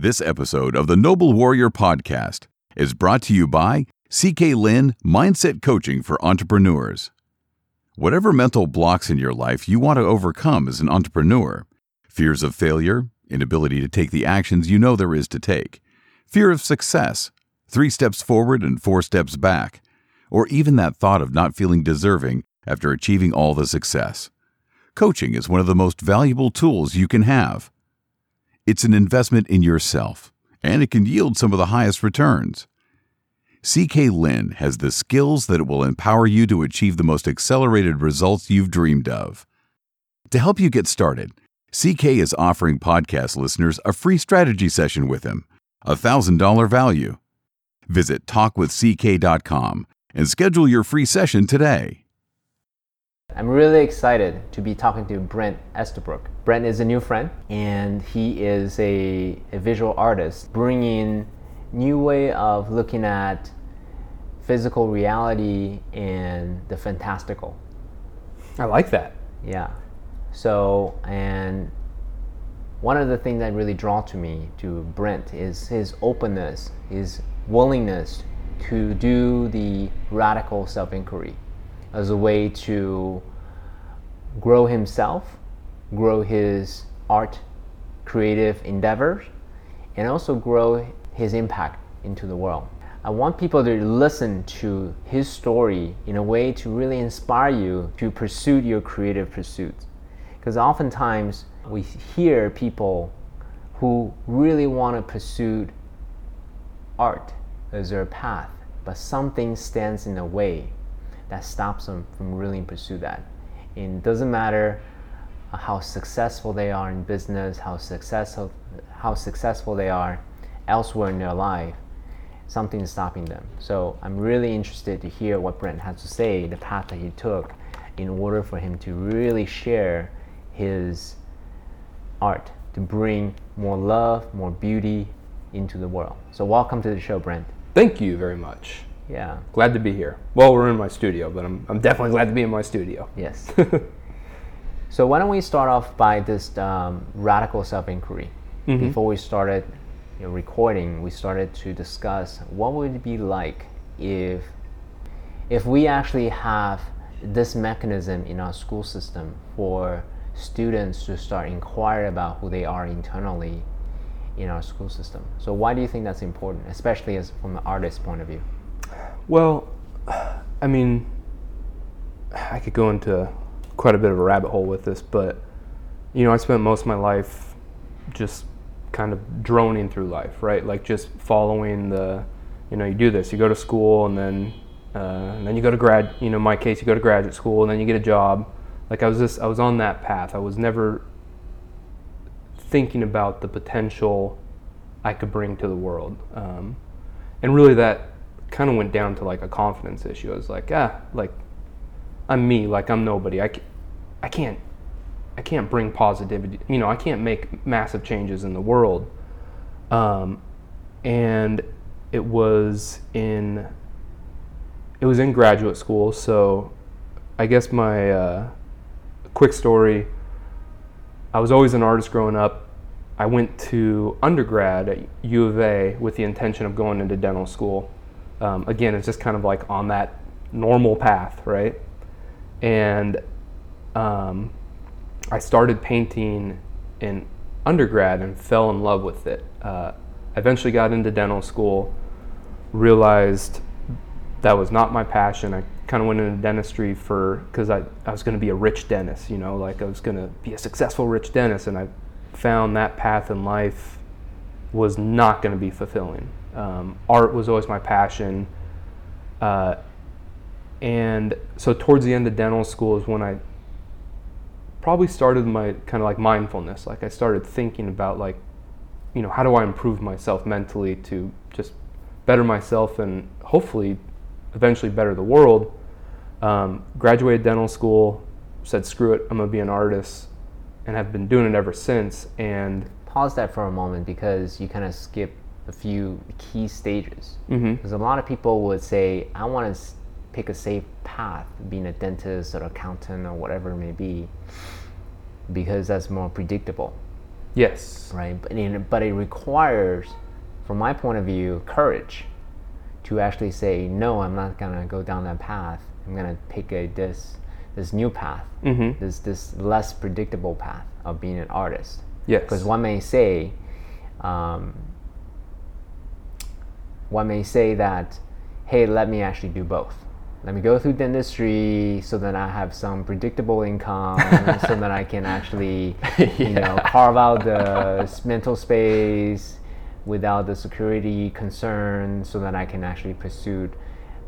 This episode of the Noble Warrior Podcast is brought to you by CK Lin Mindset Coaching for Entrepreneurs. Whatever mental blocks in your life you want to overcome as an entrepreneur fears of failure, inability to take the actions you know there is to take, fear of success, three steps forward and four steps back, or even that thought of not feeling deserving after achieving all the success. Coaching is one of the most valuable tools you can have. It's an investment in yourself, and it can yield some of the highest returns. CK Lin has the skills that will empower you to achieve the most accelerated results you've dreamed of. To help you get started, CK is offering podcast listeners a free strategy session with him, a $1,000 value. Visit talkwithck.com and schedule your free session today. I'm really excited to be talking to Brent Estabrook. Brent is a new friend, and he is a, a visual artist, bringing new way of looking at physical reality and the fantastical. I like that. Yeah. So, and one of the things that really draw to me to Brent is his openness, his willingness to do the radical self-inquiry as a way to grow himself, grow his art, creative endeavors, and also grow his impact into the world. I want people to listen to his story in a way to really inspire you to pursue your creative pursuits. Because oftentimes we hear people who really want to pursue art as their path, but something stands in the way that stops them from really pursue that. And it doesn't matter how successful they are in business, how successful how successful they are elsewhere in their life, something is stopping them. So I'm really interested to hear what Brent has to say, the path that he took, in order for him to really share his art to bring more love, more beauty into the world. So welcome to the show, Brent. Thank you very much. Yeah. Glad to be here. Well, we're in my studio, but I'm, I'm definitely glad to be in my studio. Yes. so why don't we start off by this um, radical self-inquiry? Mm-hmm. Before we started you know, recording, we started to discuss what would it be like if if we actually have this mechanism in our school system for students to start inquire about who they are internally in our school system. So why do you think that's important, especially as from an artist's point of view? Well, I mean, I could go into quite a bit of a rabbit hole with this, but you know, I spent most of my life just kind of droning through life, right? Like just following the, you know, you do this, you go to school, and then, uh, and then you go to grad. You know, in my case, you go to graduate school, and then you get a job. Like I was just, I was on that path. I was never thinking about the potential I could bring to the world, um, and really that kind of went down to like a confidence issue. I was like, ah, like I'm me, like I'm nobody. I, can't, I can't, I can't bring positivity. You know, I can't make massive changes in the world. Um, and it was in, it was in graduate school. So, I guess my uh, quick story. I was always an artist growing up. I went to undergrad at U of A with the intention of going into dental school um, again, it's just kind of like on that normal path, right? And um, I started painting in undergrad and fell in love with it. Uh, eventually got into dental school, realized that was not my passion. I kind of went into dentistry for because I, I was going to be a rich dentist, you know, like I was going to be a successful rich dentist, and I found that path in life was not going to be fulfilling. Um, art was always my passion. Uh, and so towards the end of dental school is when I probably started my kind of like mindfulness. Like I started thinking about like, you know, how do I improve myself mentally to just better myself and hopefully eventually better the world. Um, graduated dental school, said screw it, I'm gonna be an artist, and have been doing it ever since. And pause that for a moment because you kind of skip a few key stages. Mm-hmm. Because a lot of people would say, I want to pick a safe path, being a dentist or accountant or whatever it may be, because that's more predictable. Yes. right? But, in, but it requires, from my point of view, courage to actually say, no, I'm not gonna go down that path. I'm gonna pick a this this new path, Mhm. this this less predictable path of being an artist. Yes. Because one may say, um, one may say that, hey, let me actually do both. Let me go through dentistry so that I have some predictable income, so that I can actually, you know, carve out the mental space without the security concern, so that I can actually pursue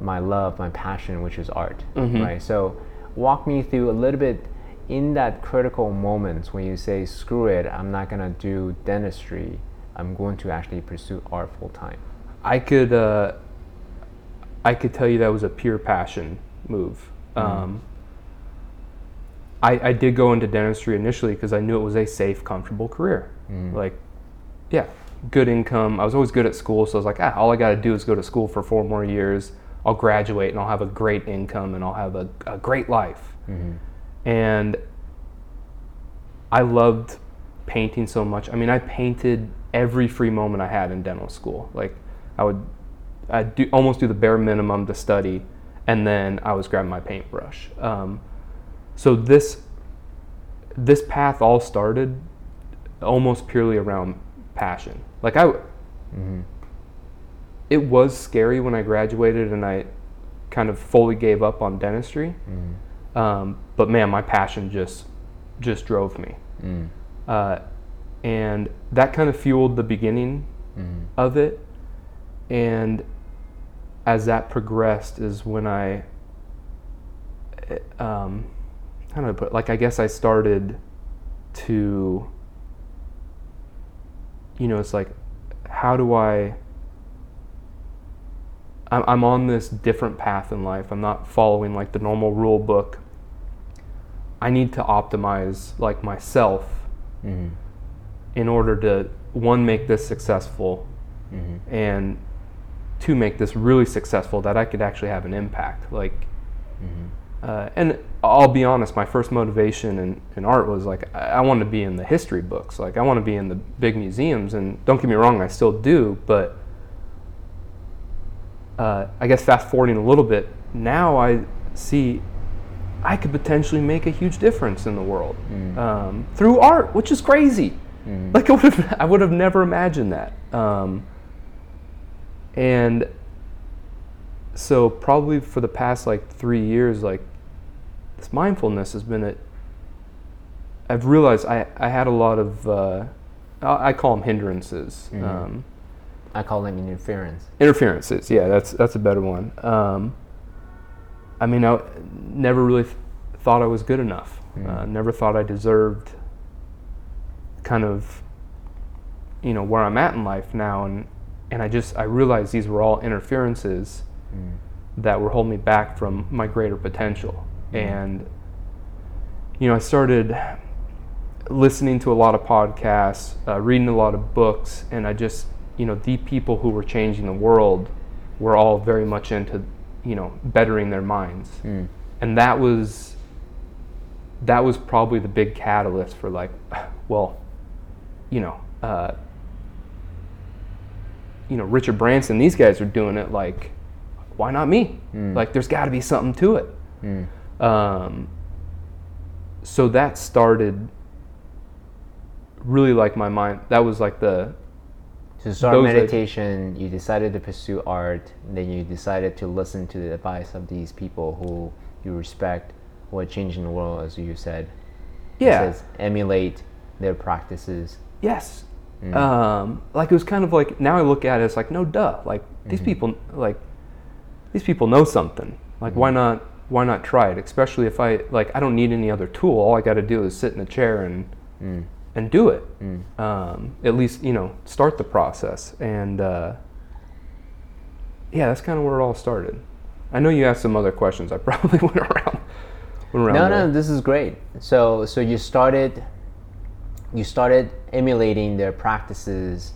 my love, my passion, which is art, mm-hmm. right? So, walk me through a little bit in that critical moment when you say, "Screw it, I'm not gonna do dentistry. I'm going to actually pursue art full time." I could uh, I could tell you that was a pure passion move. Um, I, I did go into dentistry initially because I knew it was a safe, comfortable career. Like, yeah, good income. I was always good at school, so I was like, ah, all I got to do is go to school for four more years. I'll graduate and I'll have a great income and I'll have a, a great life. And I loved painting so much. I mean, I painted every free moment I had in dental school. Like, I would, I'd do almost do the bare minimum to study, and then I was grabbing my paintbrush. Um, so this, this path all started almost purely around passion. Like I, it was scary when I graduated and I kind of fully gave up on dentistry. Um, but man, my passion just just drove me, uh, and that kind of fueled the beginning of it. And as that progressed, is when I, eh, um, how do I put? It? Like I guess I started to, you know, it's like, how do I? I'm, I'm on this different path in life. I'm not following like the normal rule book. I need to optimize like myself in order to one make this successful and two make this really successful that I could actually have an impact. Like, uh, and I'll be honest, my first motivation in, in art was like I, I want to be in the history books. Like I want to be in the big museums. And don't get me wrong, I still do. But uh, I guess fast forwarding a little bit, now I see I could potentially make a huge difference in the world um, through art, which is crazy. Like I would have, I would have never imagined that. Um, and so probably for the past like three years, like this mindfulness has been a. I've realized I, I had a lot of uh, I I call them hindrances. Um, I call them interference. interferences yeah that's that's a better one um, i mean i never really th- thought i was good enough uh, never thought i deserved kind of you know where i'm at in life now and and i just i realized these were all interferences that were holding me back from my greater potential. And you know i started listening to a lot of podcasts, uh, reading a lot of books, and I just, you know, the people who were changing the world were all very much into, you know, bettering their minds, and that was, that was probably the big catalyst for like, well, you know, uh, you know, Richard Branson, these guys are doing it. Like, why not me? Like, there's got to be something to it. Um, so that started really like my mind. That was like the To start meditation, you decided to pursue art, then you decided to listen to the advice of these people who you respect, who are changing the world, as you said. It yeah says emulate their practices. yes. Um, like it was kind of like now I look at it, it's like no duh. Like these Mm-hmm. people like these people know something. Like why Mm-hmm. not why not try it? Especially if I like I don't need any other tool. All I got to do is sit in a chair and Mm. and do it. Um, at least you know start the process and uh, yeah, that's kind of where it all started. I know you asked some other questions. I probably went around. Went around No, there. no, this is great. So, so you started, you started emulating their practices,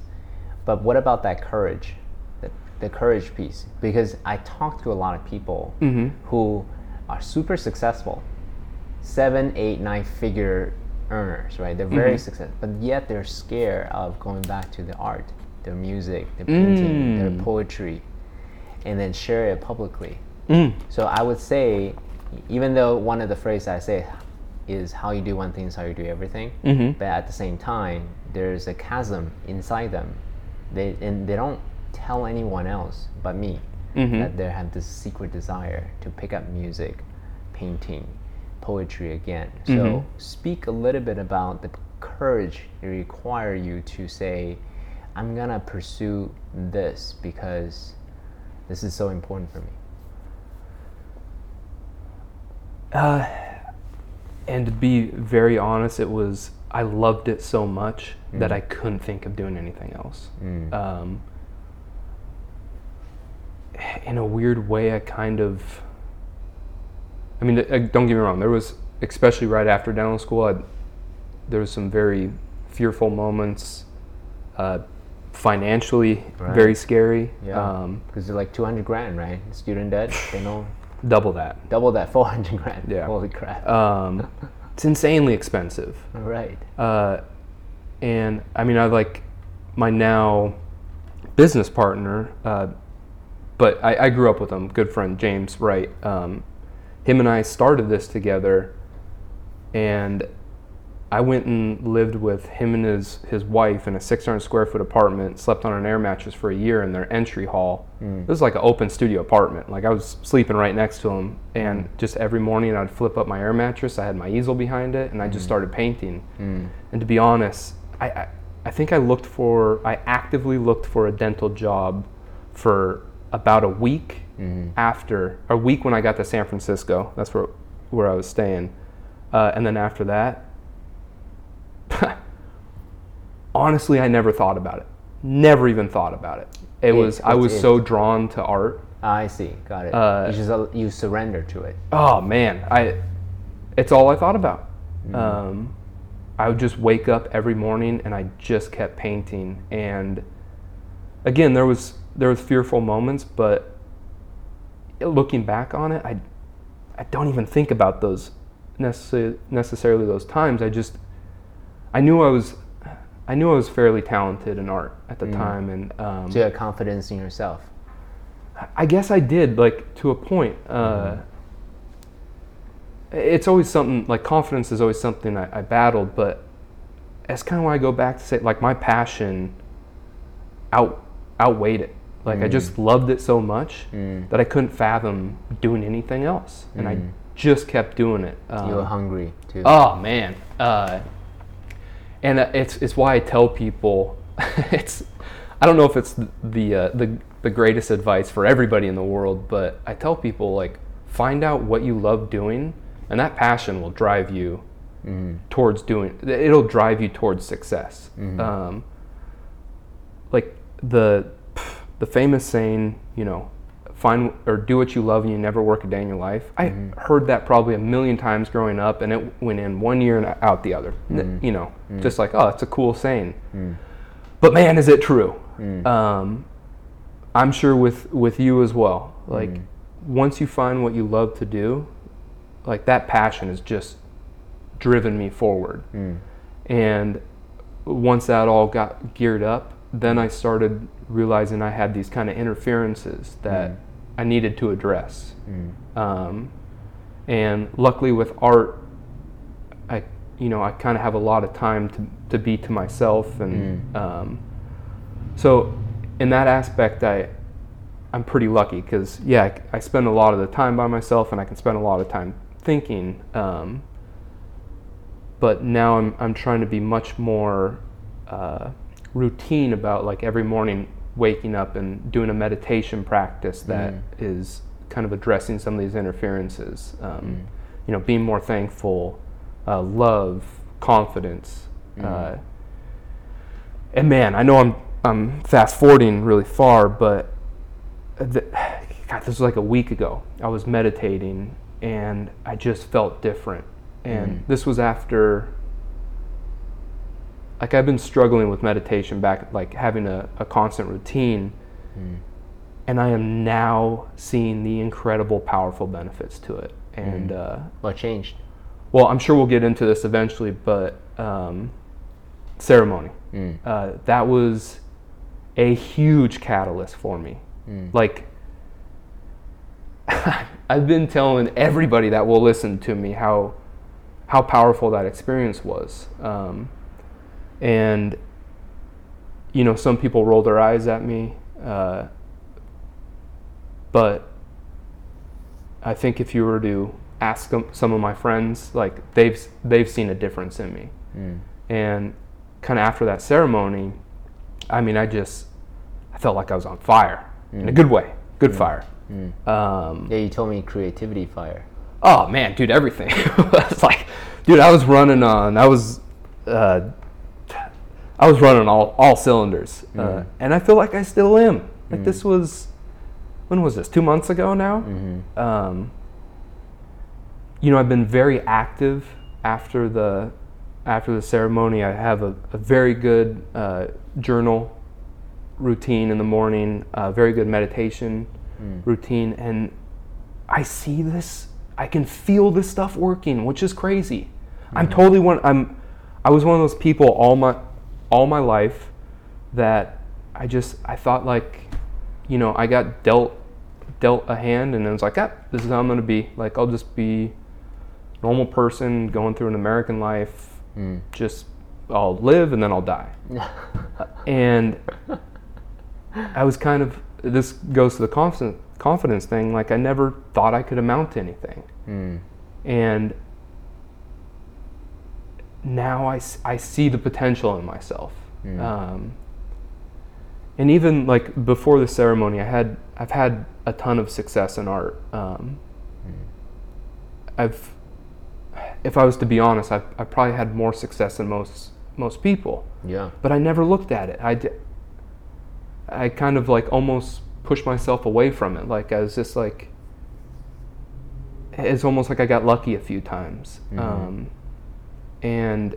but what about that courage, the, the courage piece? Because I talk to a lot of people Mm-hmm. who are super successful, seven, eight, nine figure earners, right? They're very Mhm. successful, but yet they're scared of going back to the art, their music, their painting, Mm. their poetry, and then share it publicly. Mm. So I would say, even though one of the phrases I say is how you do one thing is how you do everything, Mhm. but at the same time, there's a chasm inside them. They and they don't tell anyone else but me Mhm. that they have this secret desire to pick up music, painting, poetry again. So Mhm. speak a little bit about the courage it require you to say, I'm gonna pursue this because this is so important for me. Uh, and to be very honest, it was I loved it so much that I couldn't think of doing anything else. Mm. Um, in a weird way, I kind of. I mean, uh, don't get me wrong. There was, especially right after dental school, I, there was some very fearful moments. Uh, financially, Right. very scary. Yeah. Um, Because they're like 200 grand, right? Student debt, know double that. double that, 400 grand. Yeah. Holy crap. Um, it's insanely expensive. All right. Uh, and I mean, I like my now business partner, uh, but I, I grew up with him, good friend James Wright. Um, him and I started this together, and I went and lived with him and his, his wife in a 600 square foot apartment, slept on an air mattress for a year in their entry hall. Mm. This was like an open studio apartment. Like I was sleeping right next to him, and just every morning I'd flip up my air mattress. I had my easel behind it, and I just mm. started painting. Mm. And to be honest, I, I, I think I looked for, I actively looked for a dental job for about a week mm-hmm. after, a week when I got to San Francisco. That's where, where I was staying. Uh, and then after that, honestly, I never thought about it. Never even thought about it. It, was, I was it- so drawn to art. I see. Got it. Uh, you just uh, you surrender to it. Oh man, I it's all I thought about. Um, I would just wake up every morning and I just kept painting. And again, there was there was fearful moments, but looking back on it, I I don't even think about those necessarily necessarily those times. I just I knew I was I knew I was fairly talented in art at the time, and um, So you have confidence in yourself. I guess I did, like to a point. Uh, It's always something like confidence is always something I, I battled, but that's kind of why I go back to say like my passion out outweighed it. Like I just loved it so much that I couldn't fathom doing anything else, and I just kept doing it. Um, You were hungry too. Oh man, uh, and uh, it's it's why I tell people it's I don't know if it's the uh, the the greatest advice for everybody in the world, but I tell people like find out what you love doing, and that passion will drive you towards doing. It'll drive you towards success. Um, like the the famous saying, you know, find or do what you love and you never work a day in your life. I mm-hmm. heard that probably a million times growing up, and it went in one year and out the other. N- mm-hmm. You know, mm. just like oh, it's a cool saying. Mm. But man, is it true? Mm. Um, I'm sure with with you as well. Like once you find what you love to do, like that passion has just driven me forward. And once that all got geared up, then I started realizing I had these kind of interferences that I needed to address. Um, and luckily with art, I, you know, I kind of have a lot of time to, to be to myself. And um, so in that aspect, I, I'm pretty lucky because, yeah, I, I spend a lot of the time by myself and I can spend a lot of time thinking. Um, but now I'm, I'm trying to be much more uh, routine about like every morning waking up and doing a meditation practice that is kind of addressing some of these interferences. Um, You know, being more thankful, uh, love, confidence. Uh, and man, I know I'm I'm fast forwarding really far, but the, God, this was like a week ago. I was meditating and I just felt different. And this was after, like, I've been struggling with meditation back, like having a, a constant routine. And I am now seeing the incredible, powerful benefits to it. And uh, What changed? well, I'm sure we'll get into this eventually, but um, ceremony. Mm. Uh, that was a huge catalyst for me. Mm. Like, I've been telling everybody that will listen to me how how powerful that experience was, um, and you know, some people roll their eyes at me, uh, but I think if you were to ask them, some of my friends, like they've they've seen a difference in me, Mm. and kind of after that ceremony, I mean, I just I felt like I was on fire in a good way, good fire. Um, Yeah, you told me creativity fire. oh man, dude, everything. it's like, dude, I was running on. I was, uh, I was running all all cylinders, uh, and I feel like I still am. Like this was, when was this? Two months ago now. Um, you know, I've been very active after the after the ceremony. I have a, a very good uh, journal routine in the morning, a very good meditation routine, and I see this. I can feel this stuff working, which is crazy. I'm totally one. I'm. I was one of those people all my all my life that I just I thought like, you know, I got dealt dealt a hand, and it was like, ah, this is how I'm gonna be. Like I'll just be a normal person going through an American life. Just I'll live and then I'll die. and I was kind of this goes to the confidence confidence thing. Like I never thought I could amount to anything, Mm. and now I, I see the potential in myself. Um, and even like before the ceremony, I had I've had a ton of success in art. Um, I've, if I was to be honest, I've, I probably had more success than most most people Yeah. but I never looked at it. I, di- I kind of like almost pushed myself away from it. Like I was just like, it's almost like I got lucky a few times. Um, and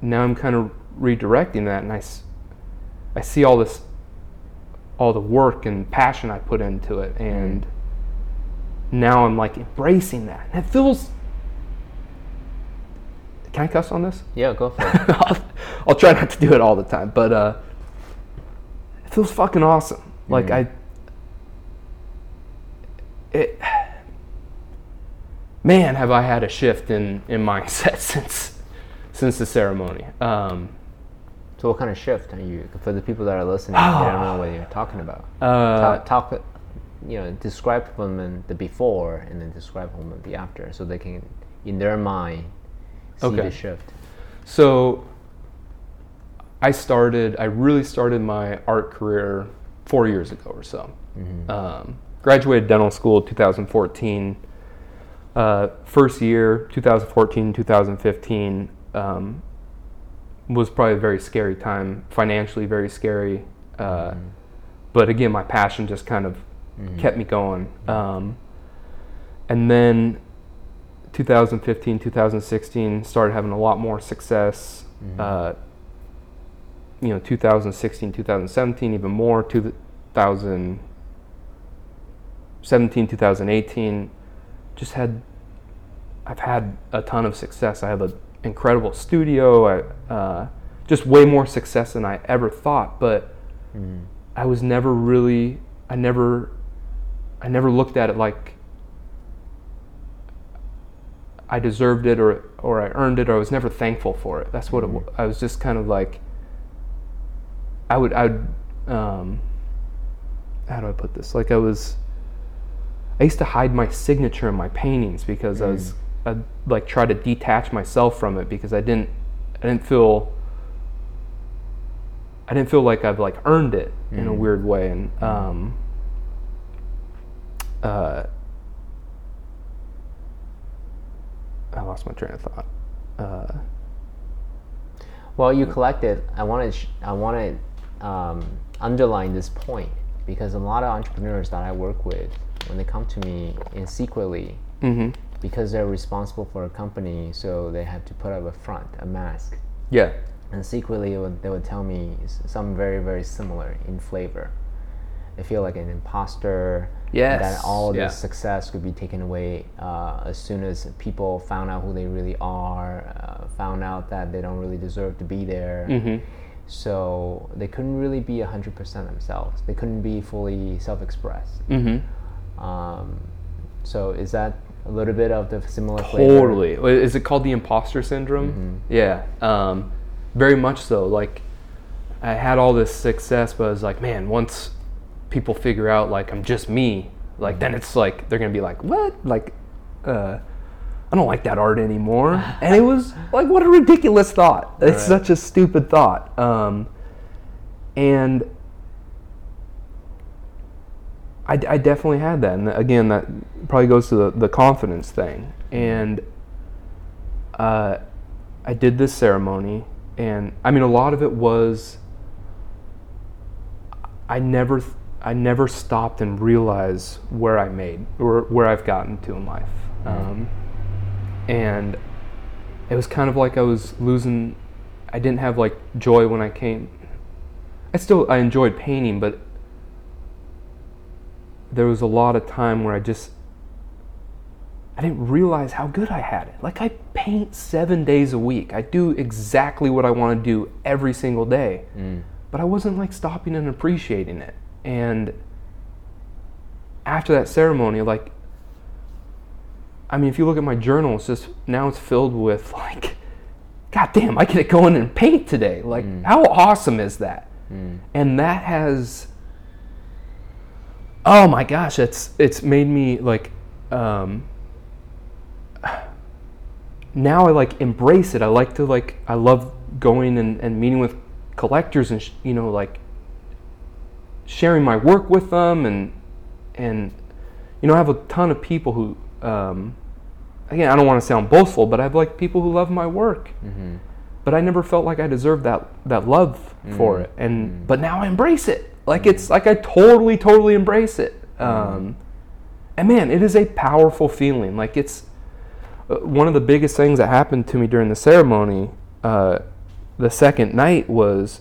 now I'm kind of redirecting that, and I, I see all this, all the work and passion I put into it, and now I'm like embracing that. And it feels. Can I cuss on this? Yeah, go for it. I'll, I'll try not to do it all the time, but uh, it feels fucking awesome. Like I, it, man, have I had a shift in in mindset since since the ceremony. Um, so what kind of shift are you for the people that are listening? they don't know what you're talking about. uh, talk, talk, you know, describe for them the before and then describe for them the after, so they can, in their mind, see Okay. the shift. So I started, I really started my art career four years ago or so. Um, graduated dental school 2014. Uh, first year, 2014, 2015, um, was probably a very scary time, financially very scary. Uh, But again, my passion just kind of kept me going. Um, and then 2015, 2016 started having a lot more success. Uh, you know, 2016, 2017, even more. 2017, 2018, just had. I've had a ton of success. I have an incredible studio. I uh, just way more success than I ever thought. But I was never really. I never. I never looked at it like I deserved it or or I earned it or I was never thankful for it. That's what it was. I was just kind of like I would I would um how do I put this? Like I was I used to hide my signature in my paintings because I was I'd like try to detach myself from it because I didn't I didn't feel I didn't feel like I've like earned it in a weird way and um uh I lost my train of thought. Uh, Well, you collected. I want to. Sh- I want to um, underline this point because a lot of entrepreneurs that I work with, when they come to me, in secretly, because they're responsible for a company, so they have to put up a front, a mask, yeah. and secretly would, they would tell me something very very similar in flavor. they feel like an imposter. Yes, That all yeah. this success could be taken away uh, as soon as people found out who they really are, uh, found out that they don't really deserve to be there. Mm-hmm. So they couldn't really be 100% themselves. They couldn't be fully self expressed. Mm-hmm. Um, so is that a little bit of the similar flavor? Totally. Is it called the imposter syndrome? Yeah. Um, very much so. Like, I had all this success, but I was like, man, once people figure out like I'm just me, like then it's like they're gonna be like, what? Like, uh, I don't like that art anymore. and it was like, what a ridiculous thought. It's Right. such a stupid thought. Um, and I, I definitely had that. And again, that probably goes to the, the confidence thing. And uh, I did this ceremony, and I mean, a lot of it was I never I never stopped and realized where I made or where I've gotten to in life, um, and it was kind of like I was losing. I didn't have like joy when I came. I still I enjoyed painting, but there was a lot of time where I just I didn't realize how good I had it. Like I paint 7 days a week. I do exactly what I want to do every single day. Mm. But I wasn't like stopping and appreciating it. And after that ceremony like I mean if you look at my journal it's just now it's filled with like god damn, I get to go in and paint today. Like how awesome is that? And that has oh my gosh it's it's made me like um now i like embrace it i like to like i love going and, and meeting with collectors and sh- you know like sharing my work with them and and you know i have a ton of people who um again i don't want to sound boastful but i have like people who love my work. But i never felt like i deserved that that love for it. And but now i embrace it. Like it's like i totally totally embrace it. Um and man it is a powerful feeling. Like it's uh, one of the biggest things that happened to me during the ceremony uh, the second night was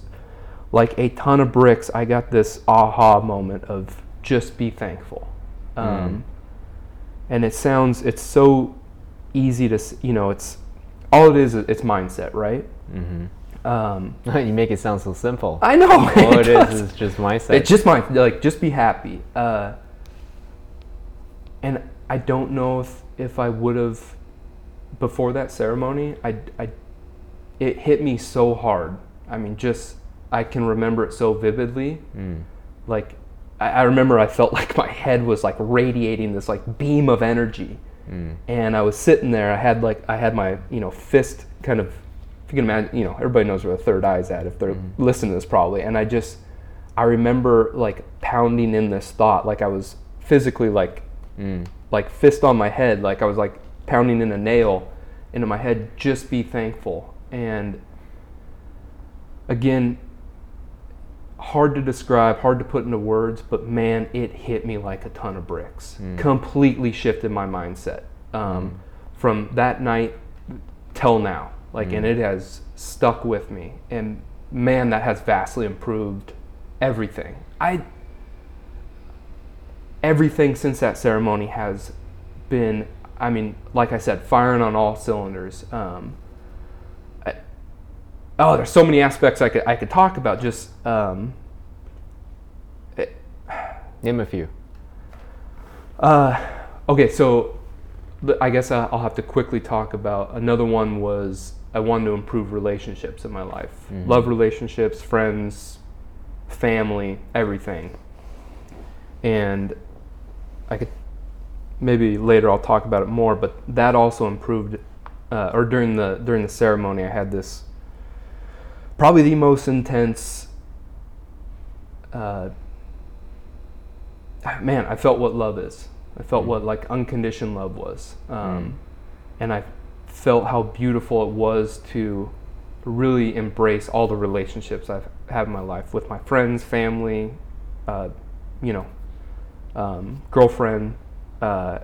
like a ton of bricks. I got this aha moment of just be thankful. Um, and it sounds it's so easy to you know it's all it is it's mindset right um, you make it sound so simple. i know All it does. is is just mindset. It's just my like just be happy. Uh, and I don't know if if I would have before that ceremony. I I it hit me so hard. I mean, just I can remember it so vividly. Like I, I remember I felt like my head was like radiating this like beam of energy. Mm. And I was sitting there. I had like I had my you know fist kind of. If you can imagine, you know, everybody knows where the third eye's at if they're mm-hmm. listening to this probably. And I just, I remember like pounding in this thought, like I was physically like, mm. like fist on my head, like I was like pounding in a nail into my head. Just be thankful. And again, hard to describe, hard to put into words, but man, it hit me like a ton of bricks. Completely shifted my mindset um, from that night till now. Like, and it has stuck with me. And man, that has vastly improved everything. I everything since that ceremony has been, I mean, like I said, firing on all cylinders. Um, oh, there's so many aspects I could I could talk about. Just um, Name a few. Uh, okay, so I guess I- I'll have to quickly talk about another one was I wanted to improve relationships in my life. Love relationships, friends, family, everything. And I could maybe later I'll talk about it more, but that also improved uh, or during the during the ceremony I had this probably the most intense uh, man, I felt what love is. I felt what like unconditioned love was, um, and I felt how beautiful it was to really embrace all the relationships I've had in my life with my friends, family, uh, you know, um, girlfriend, uh,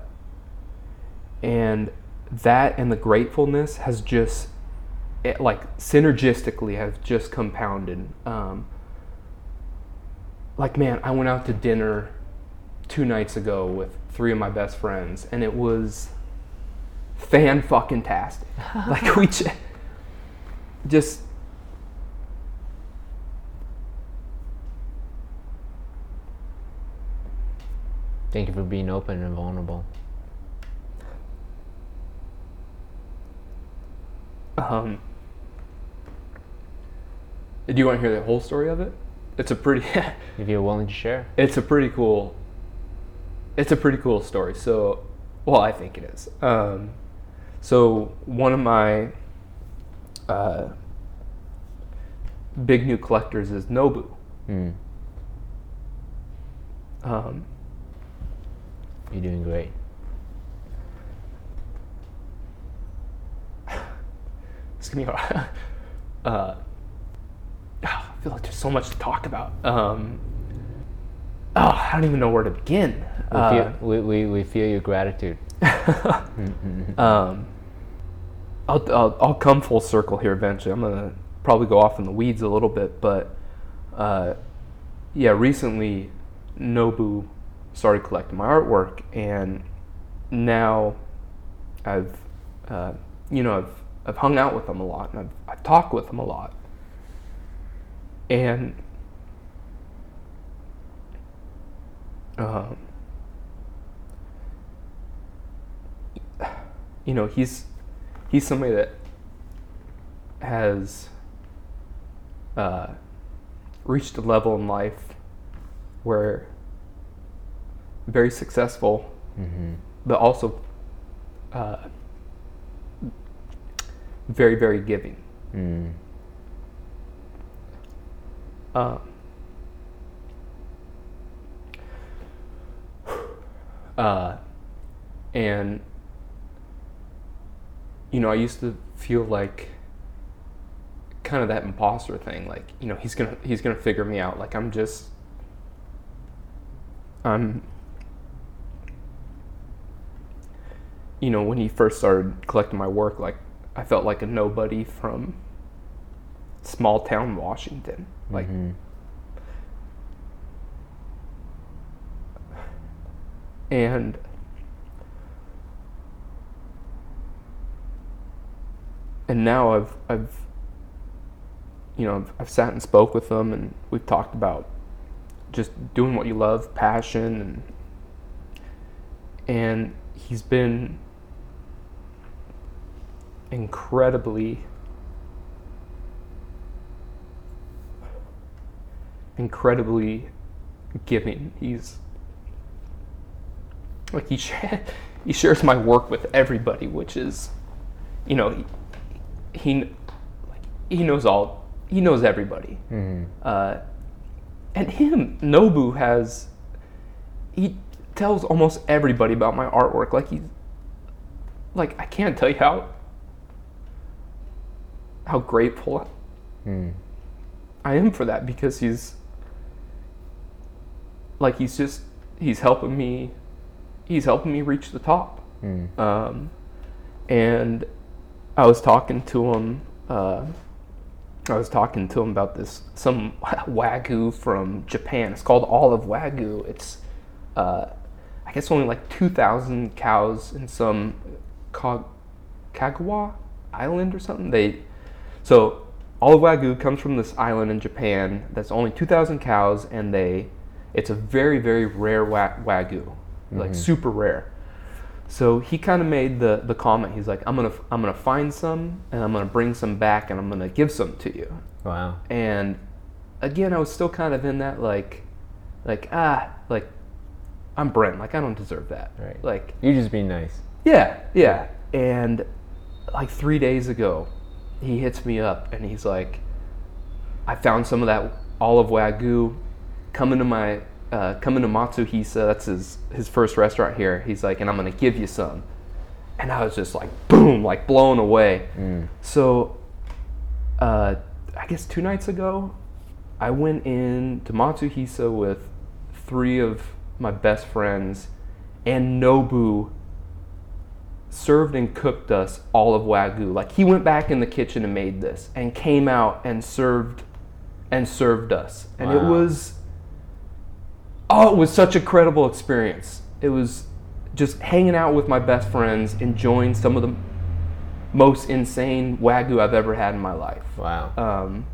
and that and the gratefulness has just it, like synergistically have just compounded. Um, like man, I went out to dinner two nights ago with three of my best friends, and it was fan fucking tastic. like we j- just Thank you for being open and vulnerable. um. Do you want to hear the whole story of it? It's a pretty. If you're willing to share. it's a pretty cool it's a pretty cool story so well i think it is um, so one of my uh, big new collectors is nobu Mm, um, you're doing great. it's gonna be hard. uh, I feel like there's so much to talk about um, oh i don't even know where to begin We, Uh, feel, we, we, we feel your gratitude. um, I'll, I'll, I'll come full circle here eventually. I'm gonna probably go off in the weeds a little bit, but uh, yeah, recently Nobu started collecting my artwork, and now I've uh, you know I've I've hung out with them a lot, and I've I've talked with them a lot, and um, you know he's he's somebody that has uh, reached a level in life where very successful hmm but also uh, very very giving Mm. Um, uh, and you know, I used to feel like kind of that imposter thing, like you know, he's gonna he's gonna figure me out. Like I'm just I'm you know, when he first started collecting my work, like I felt like a nobody from small town Washington. Like Mhm. and and now I've I've you know I've, I've sat and spoke with them and we've talked about just doing what you love, passion and and he's been incredibly incredibly giving. He's like he sh- he shares my work with everybody, which is, you know, he he, like, he knows all he knows everybody. Mhm. Uh, and him, Nobu has he tells almost everybody about my artwork. Like he, like I can't tell you how how grateful Mm. I am for that because he's like he's just he's helping me he's helping me reach the top. Mm. Um, and I was talking to him. Uh, I was talking to him about this some wagyu from Japan. It's called olive wagyu. It's uh, I guess only like two thousand cows in some Ka- Kagawa island or something. They so olive wagyu comes from this island in Japan that's only two thousand cows, and they it's a very very rare wa- wagyu, like super rare. So he kind of made the the comment. He's like, I'm gonna I'm gonna find some and I'm gonna bring some back and I'm gonna give some to you. Wow. And again, I was still kind of in that like, like ah, like I'm Brent. Like I don't deserve that. Right. Like You're just being nice. yeah, yeah. And like three days ago, he hits me up and he's like, I found some of that olive wagyu coming to my uh, coming to Matsuhisa. That's his his first restaurant here. He's like, and I'm gonna give you some. And I was just like, boom, like blown away. Mm. So, uh, I guess two nights ago, I went in to Matsuhisa with three of my best friends, and Nobu served and cooked us olive wagyu. Like he went back in the kitchen and made this, and came out and served, and served us, and it was, Oh, it was such a credible experience. It was just hanging out with my best friends, enjoying some of the most insane wagyu I've ever had in my life. Wow. Um,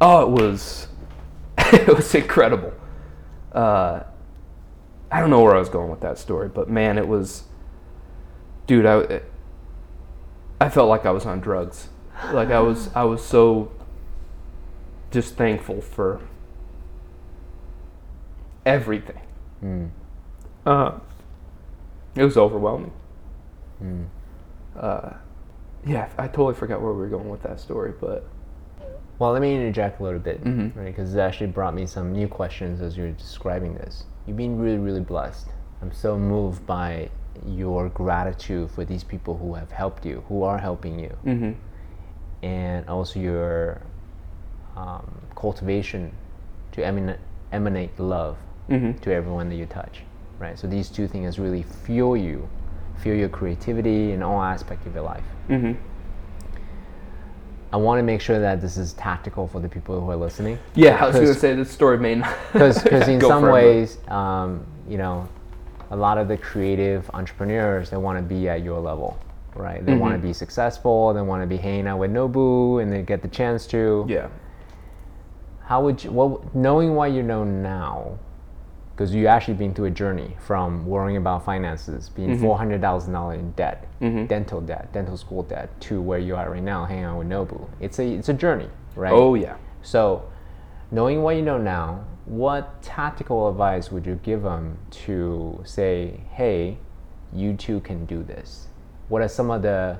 oh, it was it was incredible. Uh, I don't know where I was going with that story, but man, it was, dude. I I felt like I was on drugs. Like I was I was so just thankful for everything. Uh, it was overwhelming. Uh, yeah, I totally forgot where we were going with that story, but Well, let me interject a little bit, Mhm. right? Because it actually brought me some new questions as you were describing this. You've been really, really blessed. I'm so moved by your gratitude for these people who have helped you, who are helping you, mm-hmm. and also your um, cultivation to emanate, emanate love Mm-hmm. to everyone that you touch, right? So these two things really fuel you, fuel your creativity in all aspects of your life. Mm-hmm. I want to make sure that this is tactical for the people who are listening. Yeah, I was going to say this story may not. because in some ways um, you know a lot of the creative entrepreneurs they want to be at your level right they want to be successful they want to be hanging out with nobu and they get the chance to Yeah. how would you well knowing what you know now because you actually been through a journey from worrying about finances being $400000 in debt Mhm. dental debt dental school debt to where you are right now hanging out with nobu it's a it's a journey right Oh yeah. so, knowing what you know now, what tactical advice would you give them to say, hey, you too can do this? What are some of the,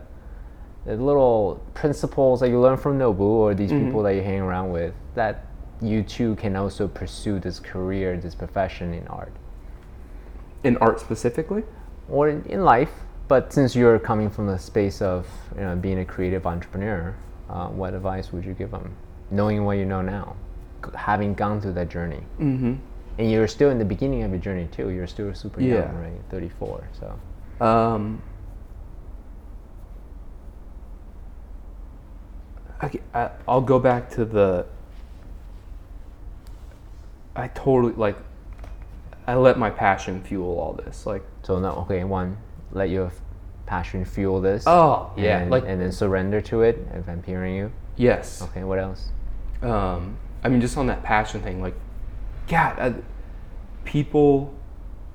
the little principles that you learn from Nobu or these people that you hang around with that you too can also pursue this career, this profession in art In art specifically. or in, in life? But since you're coming from the space of you know, being a creative entrepreneur, uh, what advice would you give them, knowing what you know now, having gone through that journey? Mm-hmm. And you're still in the beginning of your journey too. You're still super Yeah. young, right? 34. So Um, I, I'll go back to the. I totally like. I let my passion fuel all this. Like, so now okay, one, let your passion fuel this. oh yeah, and, like and then surrender to it. If I'm hearing you. yes. Okay, what else? um, I mean, just on that passion thing, like, God, I, people.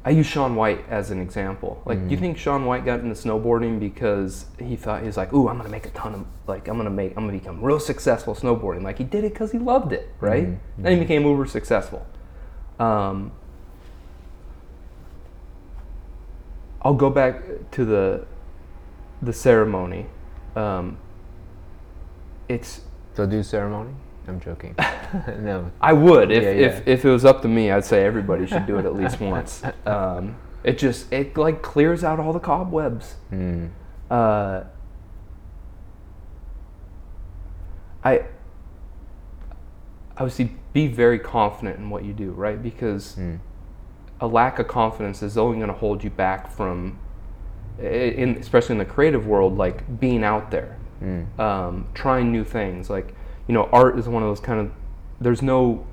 I use Shaun White as an example. Like, do you think Shaun White got into snowboarding because he thought he was like, "Ooh, I'm gonna make a ton of like, I'm gonna make, I'm gonna become real successful snowboarding." Like, he did it because he loved it, right? Then he became uber successful. Um, I'll go back to the the ceremony. Um, it's So do ceremony? I'm joking. no. I would if, Yeah, if if it was up to me. I'd say everybody should do it at least once. Um, it just it like clears out all the cobwebs. Mm. Uh, I obviously be very confident in what you do, right? Because Mm. a lack of confidence is only going to hold you back from, in especially in the creative world, like being out there, Mm. um, trying new things. Like you know, art is one of those kind of. There's no,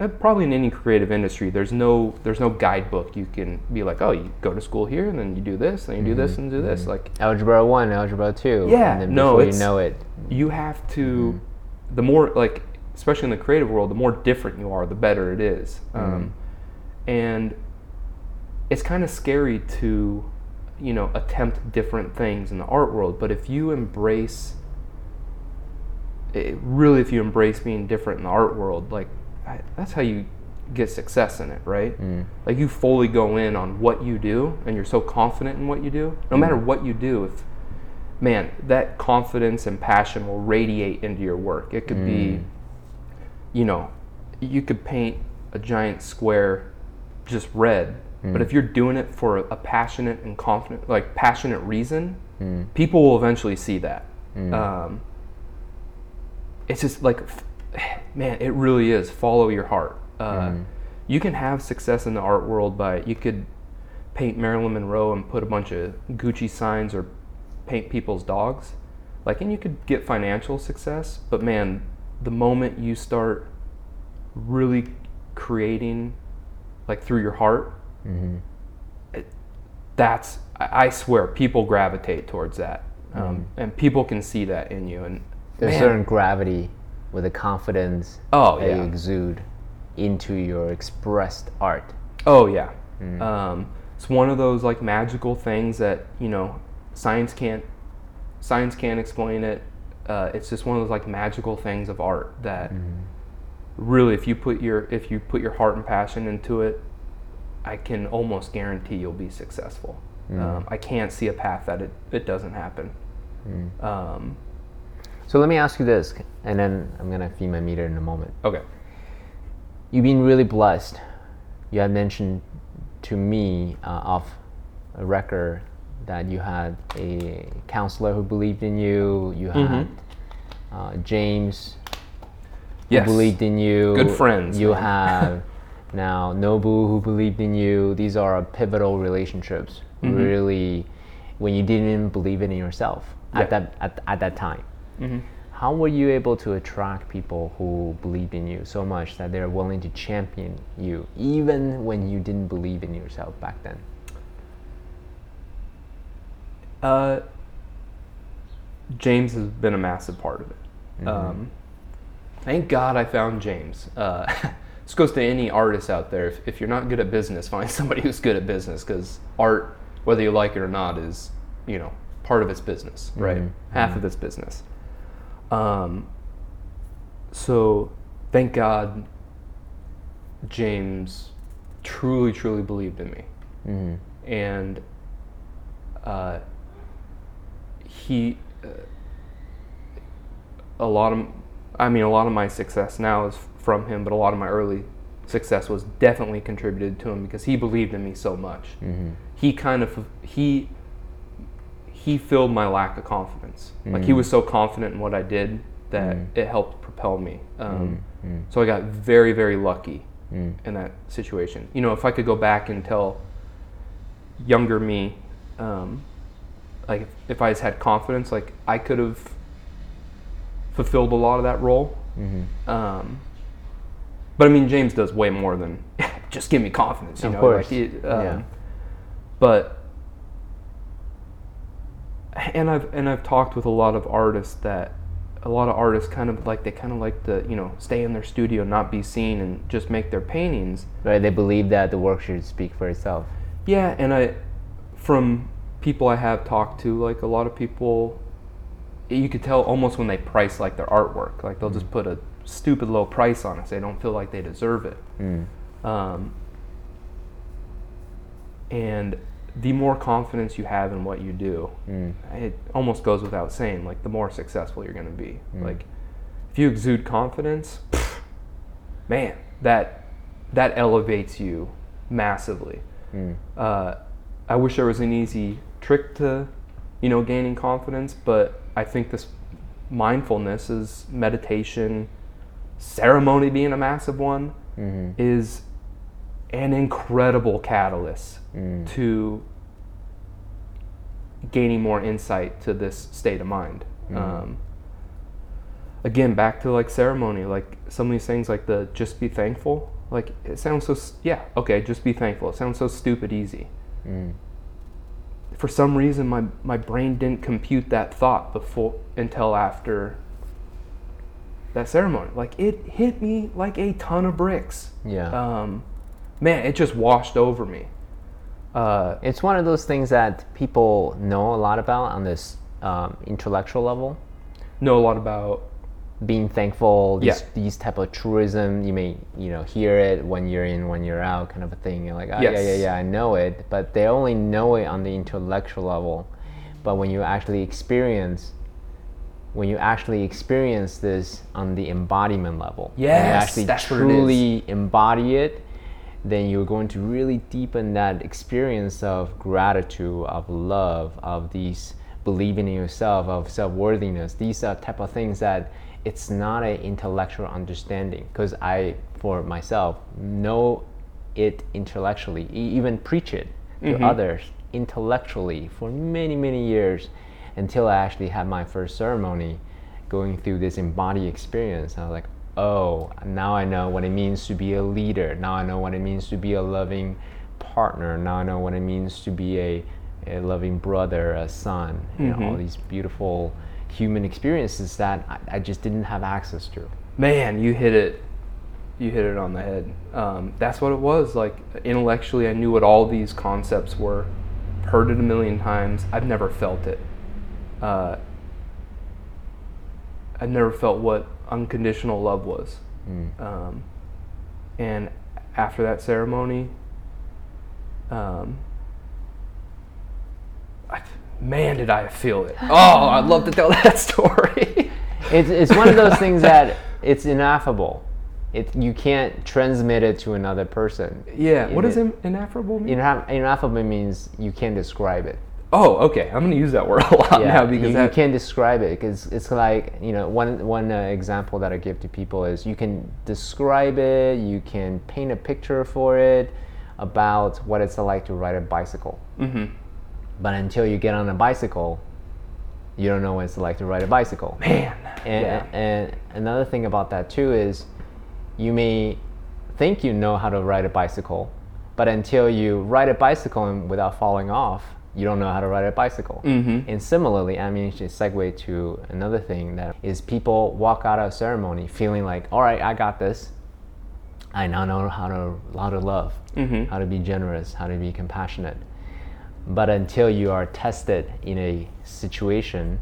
uh, probably in any creative industry, there's no there's no guidebook you can be like, oh, you go to school here and then you do this, then you do this and do this. Like Algebra one, algebra two. Yeah, And then no, you know it, you have to the more like especially in the creative world the more different you are the better it is. Mm-hmm. Um, and it's kind of scary to you know attempt different things in the art world but if you embrace it, really if you embrace being different in the art world like I, that's how you get success in it right? Mm. Like you fully go in on what you do and you're so confident in what you do. No matter mm. what you do if man, that confidence and passion will radiate into your work. It could be, mm. You know, you could paint a giant square just red, but if you're doing it for a passionate and confident, like passionate reason, people will eventually see that. Um, it's just like, man, it really is. Follow your heart. Uh, You can have success in the art world by you could paint Marilyn Monroe and put a bunch of Gucci signs or paint people's dogs. Like, and you could get financial success, but man, the moment you start really creating like through your heart Mm-hmm. it, that's I I swear people gravitate towards that um, and people can see that in you and There's man, certain gravity with the confidence Oh, that you exude into your expressed art. Oh yeah. Um, it's one of those like magical things that you know science can't science can't explain it. Uh, it's just one of those like magical things of art that really, if you put your if you put your heart and passion into it, I can almost guarantee you'll be successful. Um, I can't see a path that it, it doesn't happen. Um, So let me ask you this, and then I'm gonna feed my meter in a moment. okay. You've been really blessed. You had mentioned to me uh, off a record that you had a counselor who believed in you. You had uh, James who Yes. believed in you. Good friends, You have now Nobu who believed in you. These are pivotal relationships. Mm-hmm. Really, when you didn't even believe it in yourself Yeah. at that at, at that time. Mm-hmm. How were you able to attract people who believed in you so much that they're willing to champion you, even when you didn't believe in yourself back then? Uh, James has been a massive part of it. Um, thank God I found James. Uh, this goes to any artist out there. If, if you're not good at business, find somebody who's good at business because art, whether you like it or not, is you know part of its business, right? Half of its business. Um, so thank God James truly, truly believed in me. Mm-hmm. And uh, he, uh, a lot of, I mean, a lot of my success now is from him, but a lot of my early success was definitely contributed to him because he believed in me so much. He kind of, he, he filled my lack of confidence. Like he was so confident in what I did that it helped propel me. Um, So I got very, very lucky in that situation. You know, if I could go back and tell younger me, um, like if, if I just had confidence, like I could have fulfilled a lot of that role. Um, but I mean, James does way more than just give me confidence. You Of know, course. Like he, um, Yeah. But and I've and I've talked with a lot of artists that a lot of artists kind of like they kind of like to you know stay in their studio, not be seen, and just make their paintings. Right? They believe that the work should speak for itself. Yeah, and I, from people I have talked to, like a lot of people, you could tell almost when they price like their artwork, like they'll just mm. put a stupid low price on it. So they don't feel like they deserve it. Mm. Um, and the more confidence you have in what you do, mm. it almost goes without saying. Like the more successful you're going to be. Like if you exude confidence, pff, man, that that elevates you massively. Uh, I wish there was an easy trick to, you know, gaining confidence, but I think this mindfulness is meditation, ceremony being a massive one, mm-hmm. is an incredible catalyst mm. to gaining more insight to this state of mind. Mm-hmm. Um, again, back to like ceremony, like some of these things, like the just be thankful. Like it sounds so yeah okay, just be thankful. It sounds so stupid easy. Mm. For some reason, my my brain didn't compute that thought before until after that ceremony. Like it hit me like a ton of bricks. Yeah. Um, man, it just washed over me. Uh, It's one of those things that people know a lot about on this um, intellectual level. know a lot about Being thankful, these, Yeah. these type of truism, you may you know hear it when you're in, when you're out, kind of a thing. You're like, oh, yeah, yeah, yeah, I know it, but they only know it on the intellectual level. But when you actually experience, when you actually experience this on the embodiment level, when you actually that's what it is. truly embody it, then you're going to really deepen that experience of gratitude, of love, of these believing in yourself, of self-worthiness. These are type of things that it's not an intellectual understanding because I, for myself, know it intellectually, e- even preach it to mm-hmm. others intellectually for many, many years until I actually had my first ceremony going through this embodied experience. I was like, oh, now I know what it means to be a leader. Now I know what it means to be a loving partner. Now I know what it means to be a, a loving brother, a son. You know, all mm-hmm. these beautiful human experiences that I, I just didn't have access to. Man, you hit it. You hit it on the head. Um, that's what it was. Like intellectually, I knew what all these concepts were. Heard it a million times. I've never felt it. Uh, I've never felt what unconditional love was. Um, and after that ceremony, um, I, man, did I feel it! Oh, I'd love to tell that story. It's, it's one of those things that it's ineffable. It, you can't transmit it to another person. yeah. What does It- in, ineffable mean? Inaf- ineffable means you can't describe it. Oh, okay. I'm gonna use that word a lot now because you, that, you can't describe it because it's like you know one one uh, example that I give to people is you can describe it, you can paint a picture for it about what it's like to ride a bicycle. Mm-hmm. But until you get on a bicycle, you don't know what it's like to ride a bicycle. man. And, yeah. and another thing about that too is you may think you know how to ride a bicycle, but until you ride a bicycle and without falling off, you don't know how to ride a bicycle. Mm-hmm. And similarly, I mean, to segue to another thing that is people walk out of a ceremony feeling like, all right, I got this. I now know how to how to love, Mhm. how to be generous, how to be compassionate. But until you are tested in a situation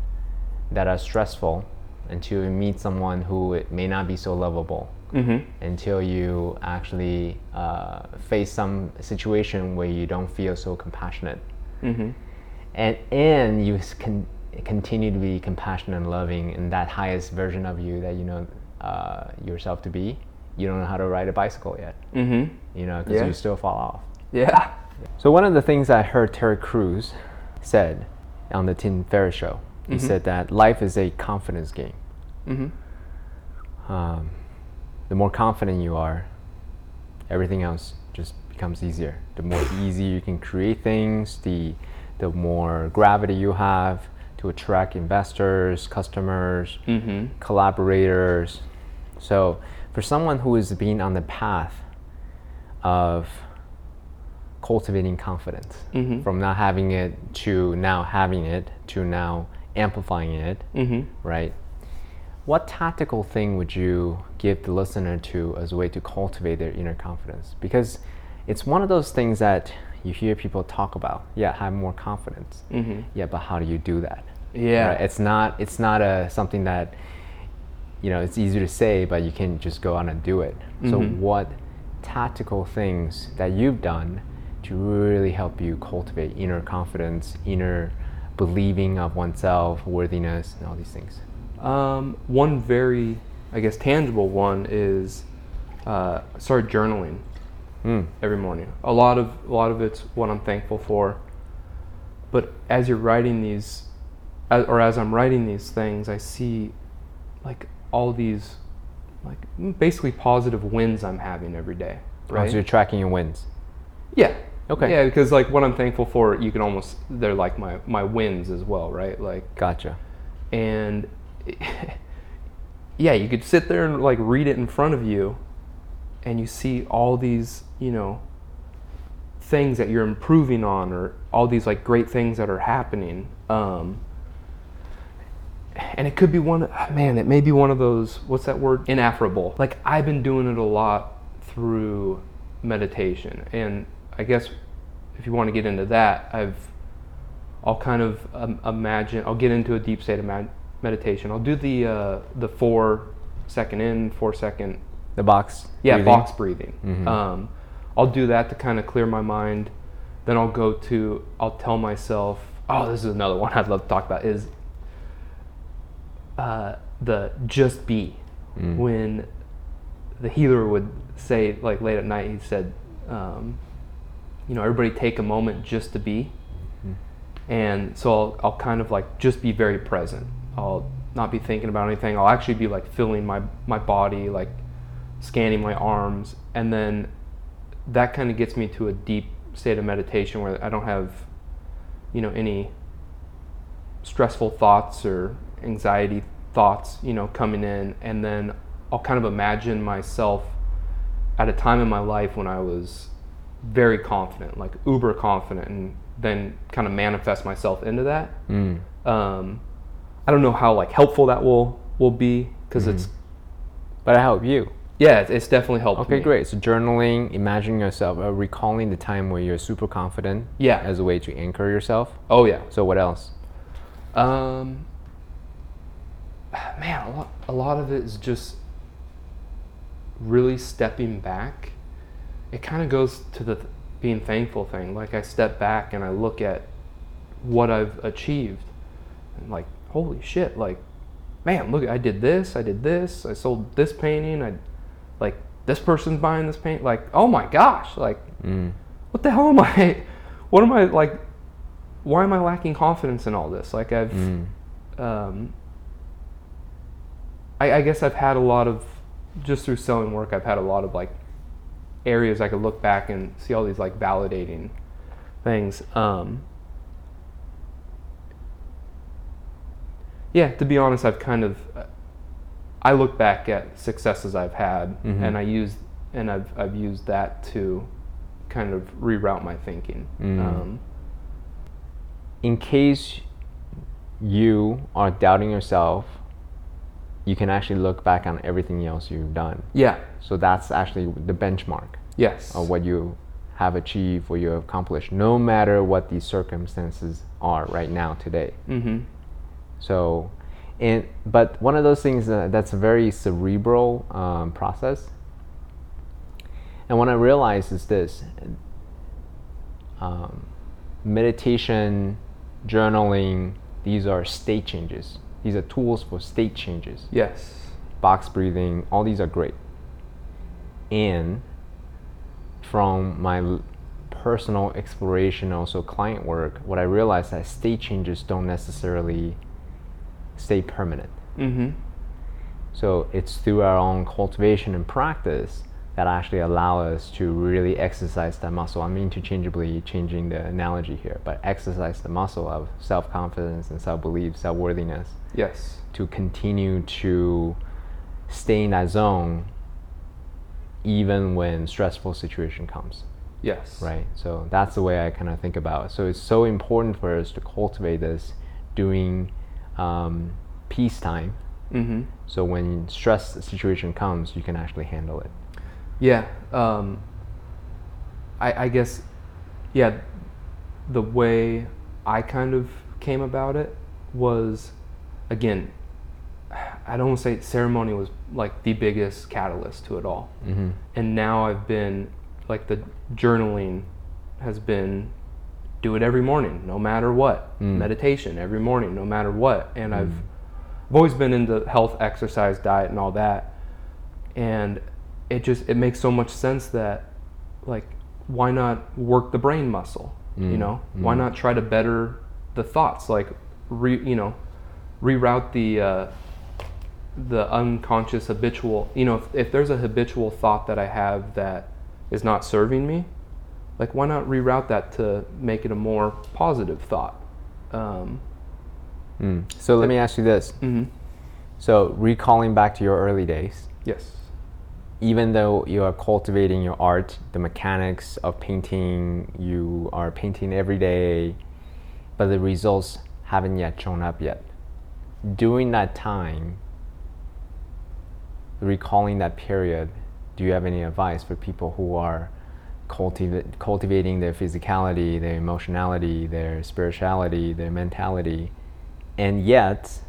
that are stressful, until you meet someone who may not be so lovable, Mm-hmm. until you actually uh, face some situation where you don't feel so compassionate, Mm-hmm. and and you can continue to be compassionate and loving in that highest version of you that you know uh, yourself to be, you don't know how to ride a bicycle yet. Mm-hmm. You know, because Yeah. you still fall off. Yeah. So one of the things I heard Terry Crews said on the Tim Ferriss show, he said that life is a confidence game. Mm-hmm. Um, the more confident you are, everything else just becomes easier. The more easy you can create things, the the more gravity you have to attract investors, customers, Mm-hmm. collaborators. So, for someone who is being on the path of cultivating confidence, Mhm. from not having it to now having it to now amplifying it, Mm-hmm. right? What tactical thing would you give the listener to as a way to cultivate their inner confidence? Because it's one of those things that you hear people talk about. Yeah, have more confidence. Mm-hmm. Yeah, but how do you do that? Yeah. Right? It's not it's not a something that you know, it's easy to say, but you can just go out and do it. So Mhm. what tactical things that you've done to really help you cultivate inner confidence, inner believing of oneself, worthiness, and all these things? Um, one very, I guess, tangible one is uh, start journaling Mm. every morning. A lot of a lot of it's what I'm thankful for. But as you're writing these, as, or as I'm writing these things, I see like all these, like basically positive wins I'm having every day. Right. Right. So you're tracking your wins. Yeah. Okay. Yeah, because like what I'm thankful for, you can almost they're like my my wins as well, right? Like Gotcha. and yeah, you could sit there and like read it in front of you, and you see all these, you know, things that you're improving on, or all these like great things that are happening. Um, and it could be one, man, it may be one of those, what's that word? Inafferable. Like I've been doing it a lot through meditation. And I guess if you want to get into that, I've I'll kind of um, imagine. I'll get into a deep state of med- meditation. I'll do the uh, the four second in, four second The box. yeah breathing? box breathing. Mhm. Um, I'll do that to kind of clear my mind. Then I'll go to I'll tell myself. Oh, this is another one I'd love to talk about. Is uh, the just be Mm. when the healer would say like late at night he said um, you know everybody take a moment just to be. And so I'll, I'll kind of like just be very present. I'll not be thinking about anything. I'll actually be like feeling my my body like scanning my arms. And then that kind of gets me to a deep state of meditation where i don't have you know any stressful thoughts or anxiety thoughts you know coming in. And then I'll kind of imagine myself at a time in my life when I was very confident, like uber confident, and then kind of manifest myself into that. Mm. Um, I don't know how like helpful that will will be because it's But I help you. yeah, it's, it's definitely helped. Okay, me. great. So journaling, imagining yourself, uh, recalling the time where you're super confident. Yeah. As a way to anchor yourself. Oh yeah. So what else? Um, man, a lot, a lot of it is just really stepping back. It kind of goes to the th- being thankful thing. Like I step back and I look at what I've achieved, and like, holy shit! Like, man, look, I did this, I did this, I sold this painting, I, like, this person's buying this paint. Like, oh my gosh! Like, Mm. what the hell am I? What am I like? Why am I lacking confidence in all this? Like I've, Mm. um, I, I guess I've had a lot of, just through selling work, I've had a lot of like areas I could look back and see all these like validating things. Um, yeah, to be honest, I've kind of, I look back at successes I've had, Mhm. and I use, and I've I've used that to, kind of reroute my thinking. Mm. Um, in case you are doubting yourself, you can actually look back on everything else you've done. yeah. So that's actually the benchmark Yes. of what you have achieved, what you have accomplished, no matter what the circumstances are right now today. Mm-hmm. So, and but one of those things uh, that's a very cerebral um, process. And what I realized is this: um, meditation, journaling, these are state changes. These are tools for state changes. Yes. Box breathing, all these are great. And from my personal exploration, also client work, what I realized that state changes don't necessarily stay permanent. Mm-hmm. So it's through our own cultivation and practice that actually allow us to really exercise that muscle. I'm interchangeably changing the analogy here, but exercise the muscle of self-confidence and self-belief, self-worthiness Yes. to continue to stay in that zone even when stressful situation comes Yes. right so that's the way i kind of think about it so it's so important for us to cultivate this during um, peacetime Mm-hmm. so when stress situation comes you can actually handle it Yeah. Um, I, I guess, yeah, the way I kind of came about it was, again, I don't want to say ceremony was like the biggest catalyst to it all. mm-hmm. And now I've been, like, the journaling has been do it every morning, no matter what. Mm. Meditation every morning, no matter what. And I've, I've always been into health, exercise, diet, and all that. And it just it makes so much sense that, like, why not work the brain muscle? You Mm. know, why not try to better the thoughts? Like, re, you know, reroute the uh, the unconscious habitual. You know, if, if there's a habitual thought that I have that is not serving me, like why not reroute that to make it a more positive thought? Um, mm. so let me ask you this mhm. so recalling back to your early days Yes. Even though you are cultivating your art, the mechanics of painting, you are painting every day, but the results haven't yet shown up yet. During that time, recalling that period, do you have any advice for people who are cultiva- cultivating their physicality, their emotionality, their spirituality, their mentality, and yet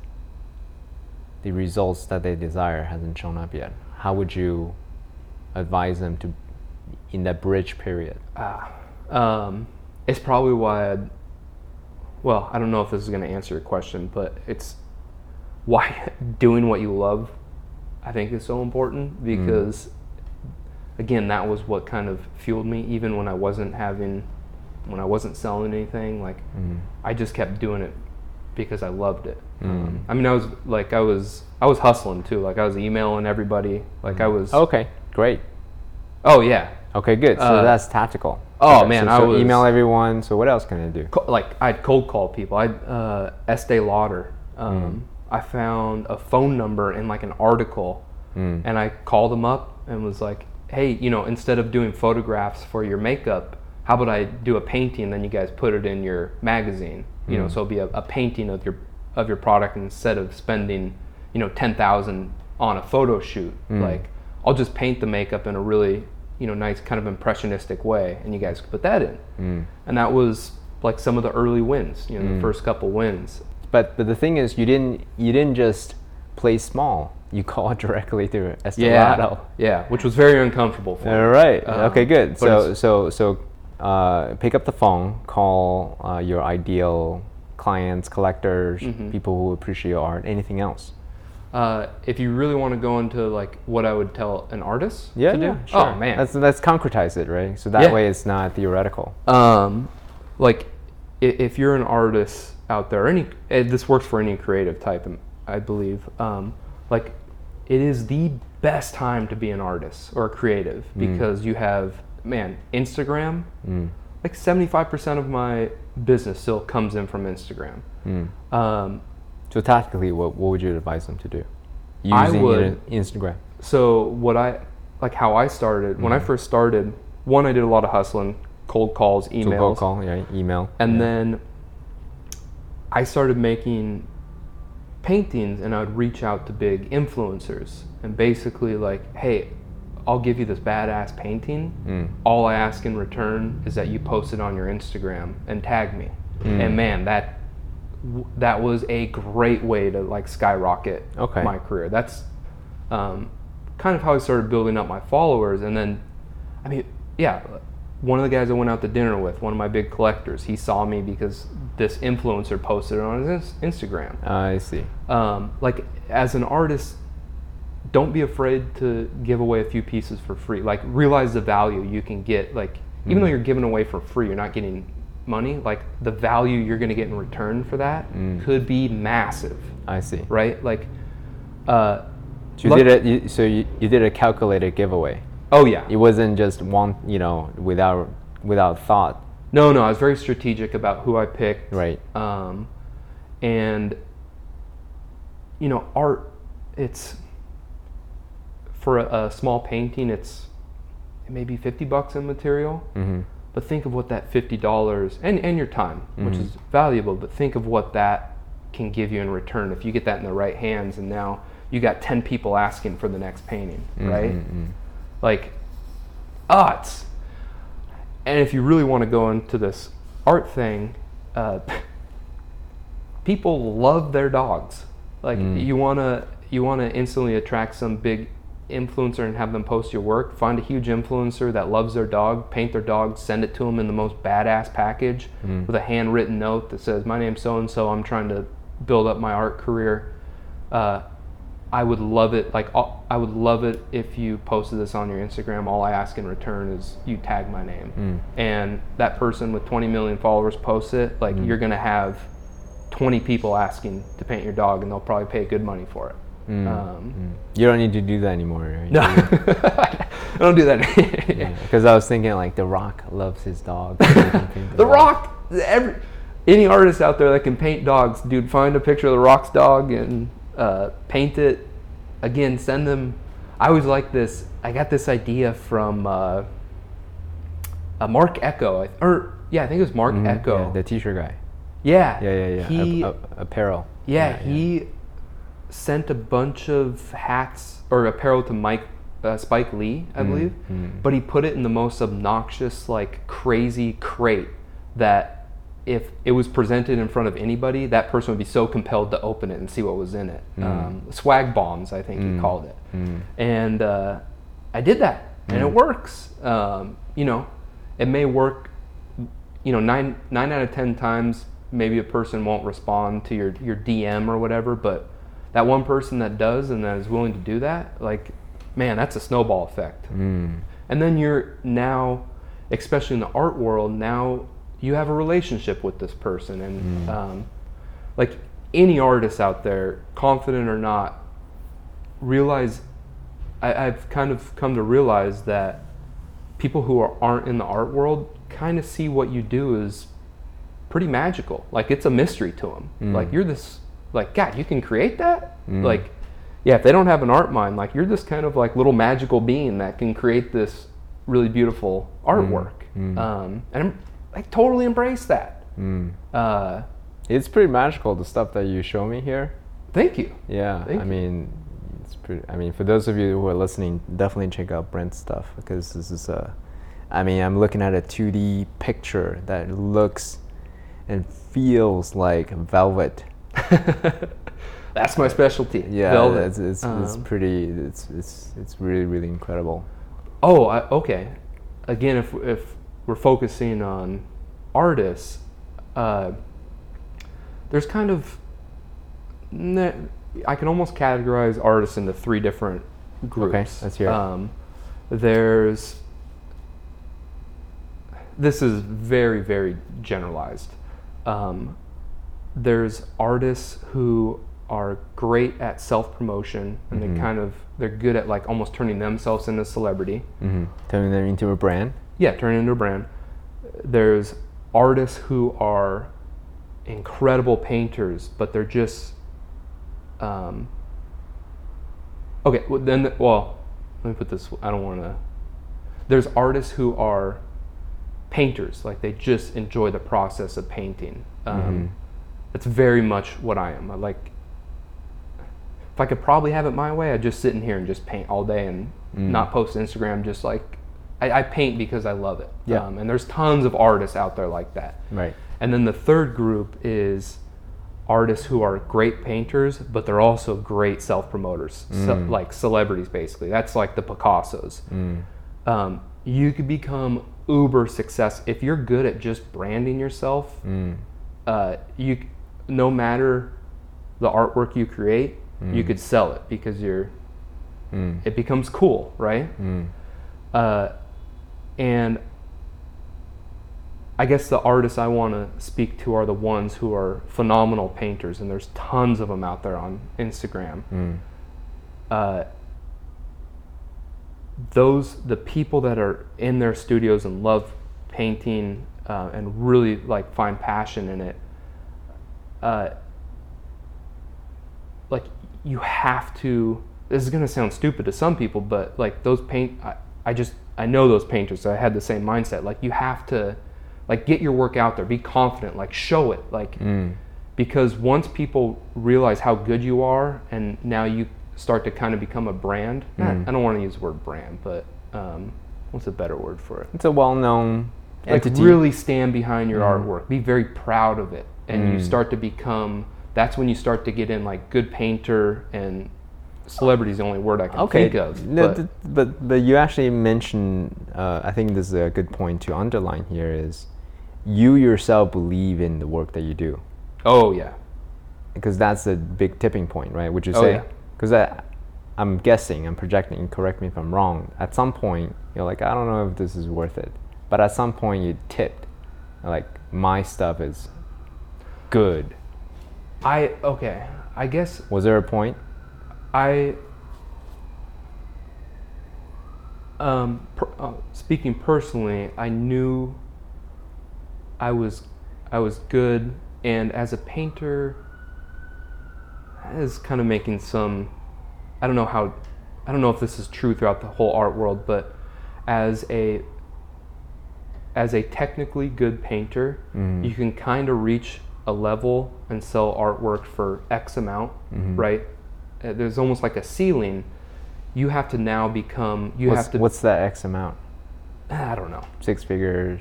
the results that they desire hasn't shown up yet? How would you advise them to in that bridge period? Ah, um, it's probably why I'd, well, I don't know if this is going to answer your question, but it's why doing what you love, I think, is so important because, again, that was what kind of fueled me, even when I wasn't having, when I wasn't selling anything. Like, I just kept doing it because I loved it. Um, I mean, I was like, I was, I was hustling too. Like, I was emailing everybody. Like, I was. Okay, great. Oh yeah. Okay, good. So Uh, that's tactical. oh, Okay, man, so, I so was- email everyone. So what else can I do? co- like I'd cold call people. I'd uh, Estee Lauder. Um, I found a phone number in like an article and I called them up and was like, hey, you know, instead of doing photographs for your makeup, how about I do a painting? Then you guys put it in your magazine. You know, so it'll be a, a painting of your of your product instead of spending, you know, ten thousand on a photo shoot. Like, I'll just paint the makeup in a really, you know, nice kind of impressionistic way, and you guys could put that in. And that was like some of the early wins. You know, the first couple wins. But but the thing is, you didn't you didn't just play small. You called directly to Yeah, Estee Lauder. yeah, which was very uncomfortable for me. All right. Um, okay. Good. So so so uh, pick up the phone, call uh, your ideal clients, collectors, Mm-hmm. people who appreciate your art. Anything else? Uh, if you really want to go into like what I would tell an artist Yeah. to do, yeah, sure. oh man, Let's let's concretize it, right? So that Yeah. way it's not theoretical. um, like if you're an artist out there, any eh, this works for any creative type, um, I believe. Um, like it is the best time to be an artist or a creative because you have man Instagram. Like 75% of my business still comes in from Instagram. Um, So tactically, what what would you advise them to do? I would- Instagram. so what I like how I started when I Mm-hmm. first started. One, I did a lot of hustling, cold calls, So emails, cold call, yeah, email. and yeah. then I started making paintings, and I would reach out to big influencers and basically like, hey, I'll give you this badass painting. Mm. All I ask in return is that you post it on your Instagram and tag me. Mm. And man, that that was a great way to like skyrocket Okay. my career. That's um, kind of how I started building up my followers. And then, I mean, yeah, one of the guys I went out to dinner with, one of my big collectors, he saw me because this influencer posted it on his ins- Instagram. I see. Um, like as an artist, don't be afraid to give away a few pieces for free. Like realize the value you can get. Like even though you're giving away for free, you're not getting money. Like the value you're going to get in return for that could be massive, I see. right? Like, uh, So you luck- did it. You, so you, you did a calculated giveaway. oh yeah, It wasn't just one, you know, without without thought, no, no. I was very strategic about who I picked. right? um, and you know art it's for a, a small painting it's maybe 50 bucks in material Mm-hmm. But think of what that $50 and, and your time which Mm-hmm. is valuable but think of what that can give you in return if you get that in the right hands and now you got 10 people asking for the next painting right Mm-hmm. like ah it's and if you really want to go into this art thing uh, people love their dogs like you want to you want to instantly attract some big influencer and have them post your work find a huge influencer that loves their dog paint their dog send it to them in the most badass package mm. with a handwritten note that says my name's so and so i'm trying to build up my art career uh, I would love it. Like I would love it if you posted this on your Instagram. All I ask in return is you tag my name, mm. and that person with 20 million followers posts it. Like mm. you're gonna have 20 people asking to paint your dog, and they'll probably pay good money for it. Um, You don't need to do that anymore, right? no, I don't do that. Because I was thinking like The Rock loves his dog. so he can The Rock, every any artist out there that can paint dogs, dude, find a picture of the Rock's dog and uh, paint it. Again, send them. I always like this. I got this idea from uh, uh, Marc Ecko, or yeah, I think it was Marc Mhm, Ecko. yeah, the T-shirt guy. yeah, Yeah, yeah, yeah. He, Ap- ap- apparel. yeah, he sent a bunch of hats or apparel to Mike uh, Spike Lee, I believe, but he put it in the most obnoxious, like crazy crate that if it was presented in front of anybody, that person would be so compelled to open it and see what was in it. Um, swag bombs, I think he called it, and uh, I did that, and it works. Um, you know, it may work you know nine nine out of ten times maybe a person won't respond to your your DM or whatever, but that one person that does and that is willing to do that, like man, that's a snowball effect. Mm. And then you're now, especially in the art world, now you have a relationship with this person, and um, like any artist out there, confident or not, realize I, I've kind of come to realize that people who are, aren't in the art world kind of see what you do as pretty magical. Like it's a mystery to them. Like you're this, like God, you can create that. Like yeah, if they don't have an art mind, like you're this kind of like little magical being that can create this really beautiful artwork. Um, and I'm, I totally embrace that. Uh, It's pretty magical the stuff that you show me here. thank you. Yeah, Thank I you. mean, it's pretty. I mean, for those of you who are listening, definitely check out Brent's stuff because this is a. I mean, I'm looking at a 2D picture that looks and feels like velvet. That's my specialty. Yeah, it's it's, it's Um, pretty. It's it's it's really really incredible. Oh, I, okay. Again, if if we're focusing on artists, uh, there's kind of I can almost categorize artists into three different groups. let's hear it. Um, there's this is very very generalized. Um, there's artists who are great at self promotion and they kind of they're good at like almost turning themselves into a celebrity. Mm-hmm. Turning them into a brand. Yeah, turn it into a brand. There's artists who are incredible painters, but they're just um, okay. Well, then, the- well, let me put this. I don't want to. There's artists who are painters, like they just enjoy the process of painting. Um, That's very much what I am. I like. If I could probably have it my way, I'd just sit in here and just paint all day and not post Instagram. Just like I, I paint because I love it. Yeah. Um, and there's tons of artists out there like that. Right. And then the third group is artists who are great painters, but they're also great self promoters, so, like celebrities, basically. That's like the Picassos. Um, you could become uber success if you're good at just branding yourself. Uh, you, no matter the artwork you create, you could sell it because you're. It becomes cool, right? Uh, and I guess the artists I want to speak to are the ones who are phenomenal painters, and there's tons of them out there on Instagram. Uh, those the people that are in their studios and love painting uh, and really like find passion in it. Uh, like you have to. This is gonna sound stupid to some people, but like those paint, I, I just I know those painters. So I had the same mindset. Like you have to, like get your work out there. Be confident. Like show it. Like because once people realize how good you are, and now you start to kind of become a brand. not- I don't want to use the word brand, but um, what's a better word for it? It's a well-known like entity. really stand behind your artwork be very proud of it and you start to become that's when you start to get in like good painter and celebrity is the only word i can okay. think of No, but th- but but you actually mentioned. Uh, I think this is a good point to underline here. Is you yourself believe in the work that you do? oh yeah because that's a big tipping point, right? Would you say? Oh, yeah. Because I'm guessing, I'm projecting. Correct me if I'm wrong. At some point, you're like, I don't know if this is worth it. But at some point, you tipped, like my stuff is good. i okay i guess Was there a point? i um, per, uh, speaking personally i knew i was i was good and as a painter I was kind of making some i don't know how i don't know if this is true throughout the whole art world but as a as a technically good painter you can kind of reach a level and sell artwork for x amount right Uh, there's almost like a ceiling you have to now become you what's, have to what's that X amount? i don't know Six figures,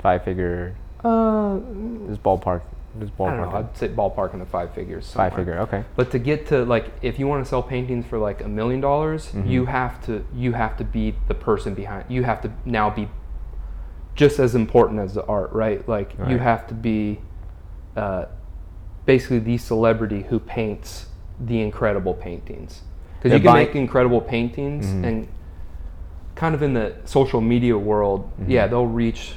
five figure, uh, just ballpark, just i don't know ballpark. i'd say ballpark in the five figures Five figure, okay. But to get to like, if you want to sell paintings for like a million dollars, you have to you have to be the person behind. You have to now be just as important as the art, right? Like you have to be uh, basically the celebrity who paints the incredible paintings. Because you can make incredible paintings mm-hmm. and kind of in the social media world, mm-hmm. yeah, they'll reach.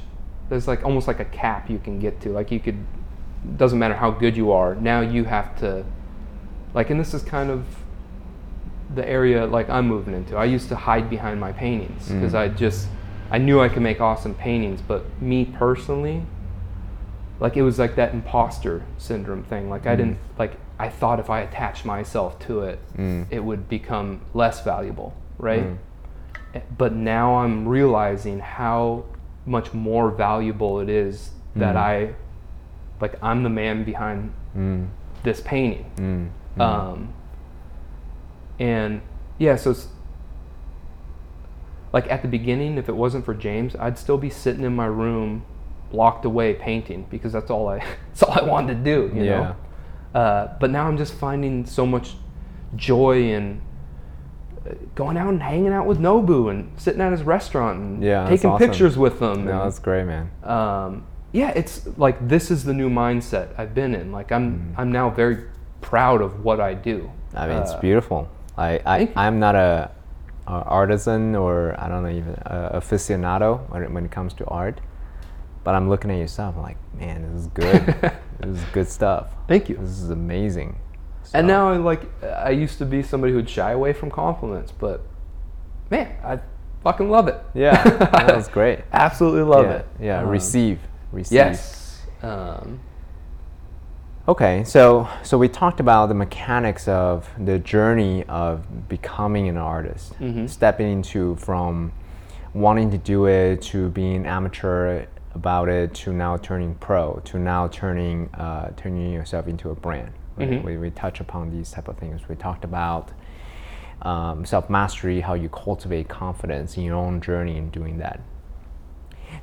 There's like almost like a cap you can get to. Like you could, doesn't matter how good you are. Now you have to, like, and this is kind of the area like I'm moving into. I used to hide behind my paintings because mm-hmm. I just, I knew I could make awesome paintings, but me personally, like it was like that imposter syndrome thing. Like I didn't like I thought if I attached myself to it, Mm. it would become less valuable, right? Eh, But now I'm realizing how much more valuable it is that I, like, I'm the man behind Mm. this painting. Mm. Um, and yeah, so it's, like at the beginning, if it wasn't for James, I'd still be sitting in my room, locked away painting because that's all I that's all I wanted to do. You Yeah. know. Uh, but now I'm just finding so much joy in uh, going out and hanging out with Nobu and sitting at his restaurant and Yeah, taking awesome. pictures with them. No, and- that's great, man. um, yeah, it's like this is the new mindset I've been in. Like I'm, Mm. I'm now very proud of what I do. I mean, it's Uh, beautiful. I, I I'm not a, a artisan or I don't know even a aficionado when it, when it comes to art, but I'm looking at your stuff. I'm like, man, this is good. this is good stuff. Thank you. This is amazing. And now like I used to be somebody who'd shy away from compliments, but man, I fucking love it. yeah, that was great. Absolutely love yeah, it. Yeah, Um, receive, receive. Yes. Um, Okay, so so we talked about the mechanics of the journey of becoming an artist, Mhm. stepping into from wanting to do it to being amateur about it to now turning pro to now turning uh, turning yourself into a brand. Right? Mhm. We, we touch upon these type of things. We talked about um, self mastery, how you cultivate confidence in your own journey in doing that.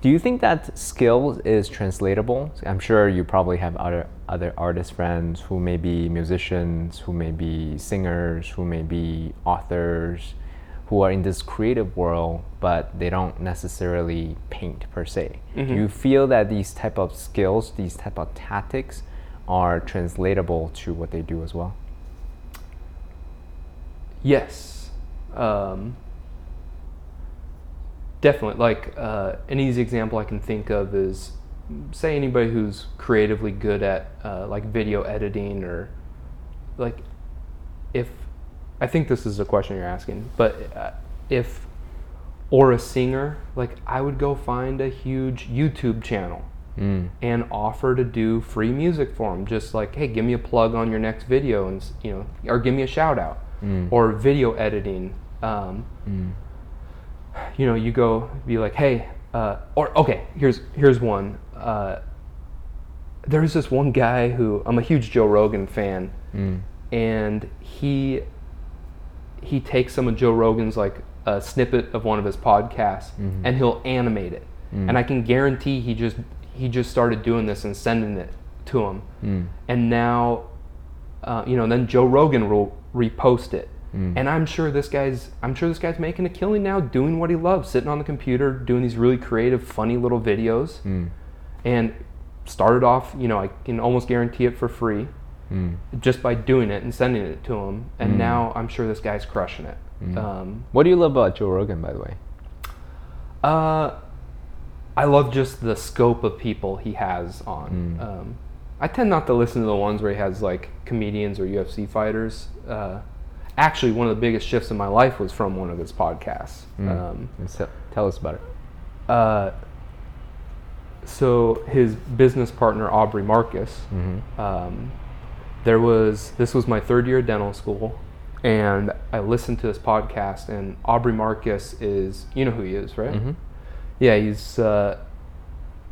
Do you think that skill is translatable? I'm sure you probably have other other artist friends who may be musicians, who may be singers, who may be authors, who are in this creative world, but they don't necessarily paint per se. Do you feel that these type of skills, these type of tactics, are translatable to what they do as well? yes. Um, definitely. Like uh, an easy example I can think of is, say, anybody who's creatively good at uh, like video editing or like if I think this is a question you're asking, but uh, if or a singer, like I would go find a huge YouTube channel Mm. and offer to do free music for them. Just like, hey, give me a plug on your next video, and you know, or give me a shout out, Mm. or video editing. Um, Mm. you know, you go be like, hey, uh, or okay, here's here's one. Uh, there's this one guy who I'm a huge Joe Rogan fan, Mm. and he he takes some of Joe Rogan's like a snippet of one of his podcasts Mhm. and he'll animate it. Mm. And I can guarantee he just he just started doing this and sending it to him. Mm. And now uh, you know, then Joe Rogan will repost it. Mm. And I'm sure this guy's I'm sure this guy's making a killing now doing what he loves, sitting on the computer doing these really creative funny little videos Mm. and started off, you know, I can almost guarantee it for free Mm. just by doing it and sending it to him. And Mm. now I'm sure this guy's crushing it. Mm. Um, What do you love about Joe Rogan, by the way? uh, I love just the scope of people he has on. Mm. Um, I tend not to listen to the ones where he has like comedians or UFC fighters. Uh, actually, one of the biggest shifts in my life was from one of his podcasts. Mm. Um, Let's tell us about it. uh, so his business partner Aubrey Marcus. Mm-hmm. um, there was this was my third year of dental school and i listened to this podcast and aubrey marcus is you know who he is right Mhm. yeah he's uh,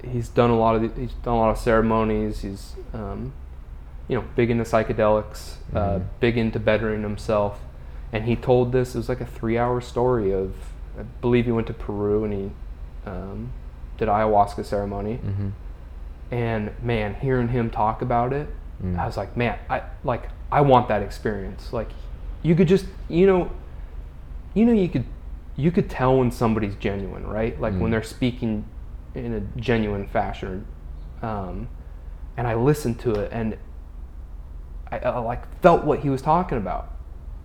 he's done a lot of the, he's done a lot of ceremonies he's um, you know big into psychedelics uh, Mhm. big into bettering himself and he told this it was like a three hour story of i believe he went to peru and he um, did ayahuasca ceremony Mm-hmm. and man hearing him talk about it Mm. i was like man i like i want that experience like you could just you know you know you could you could tell when somebody's genuine right like when Mm. they're speaking in a genuine fashion um, and i listened to it and I, I like felt what he was talking about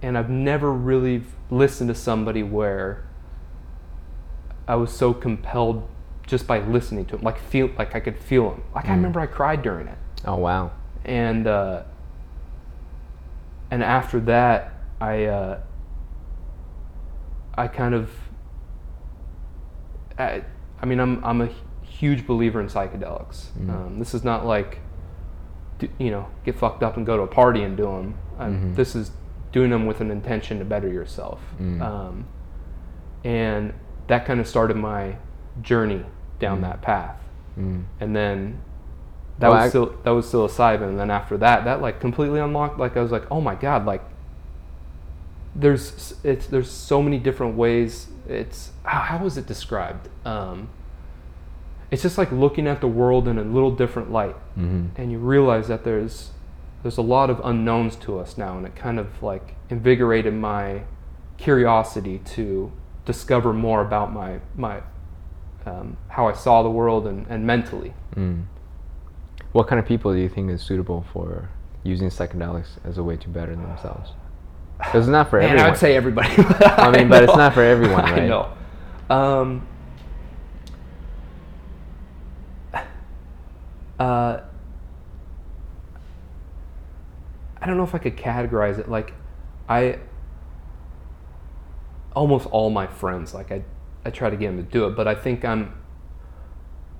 and i've never really listened to somebody where i was so compelled just by listening to him like feel like i could feel him like i Mm. remember i cried during it Oh wow. And uh, and after that, I uh, I kind of I, I mean I'm I'm a huge believer in psychedelics. Mm. Um, this is not like you know, get fucked up and go to a party and do them. Mhm. This is doing them with an intention to better yourself. Mm. Um, and that kind of started my journey down Mm. that path. Mm. And then that Well, was I- still that was psilocybin. And then after that, that like completely unlocked. Like I was like, oh my god, like there's it's there's so many different ways. It's how, how was it described? Um, it's just like looking at the world in a little different light, Mhm. and you realize that there's there's a lot of unknowns to us now, and it kind of like invigorated my curiosity to discover more about my my um, how I saw the world and, and mentally. Mm. What kind of people do you think is suitable for using psychedelics as a way to better themselves? It's not for Man, everyone. I would say everybody. I mean, but it's not for everyone, right? I know. Um, uh, I don't know if I could categorize it. Like, I almost all my friends, like I, I try to get them to do it, but I think I'm.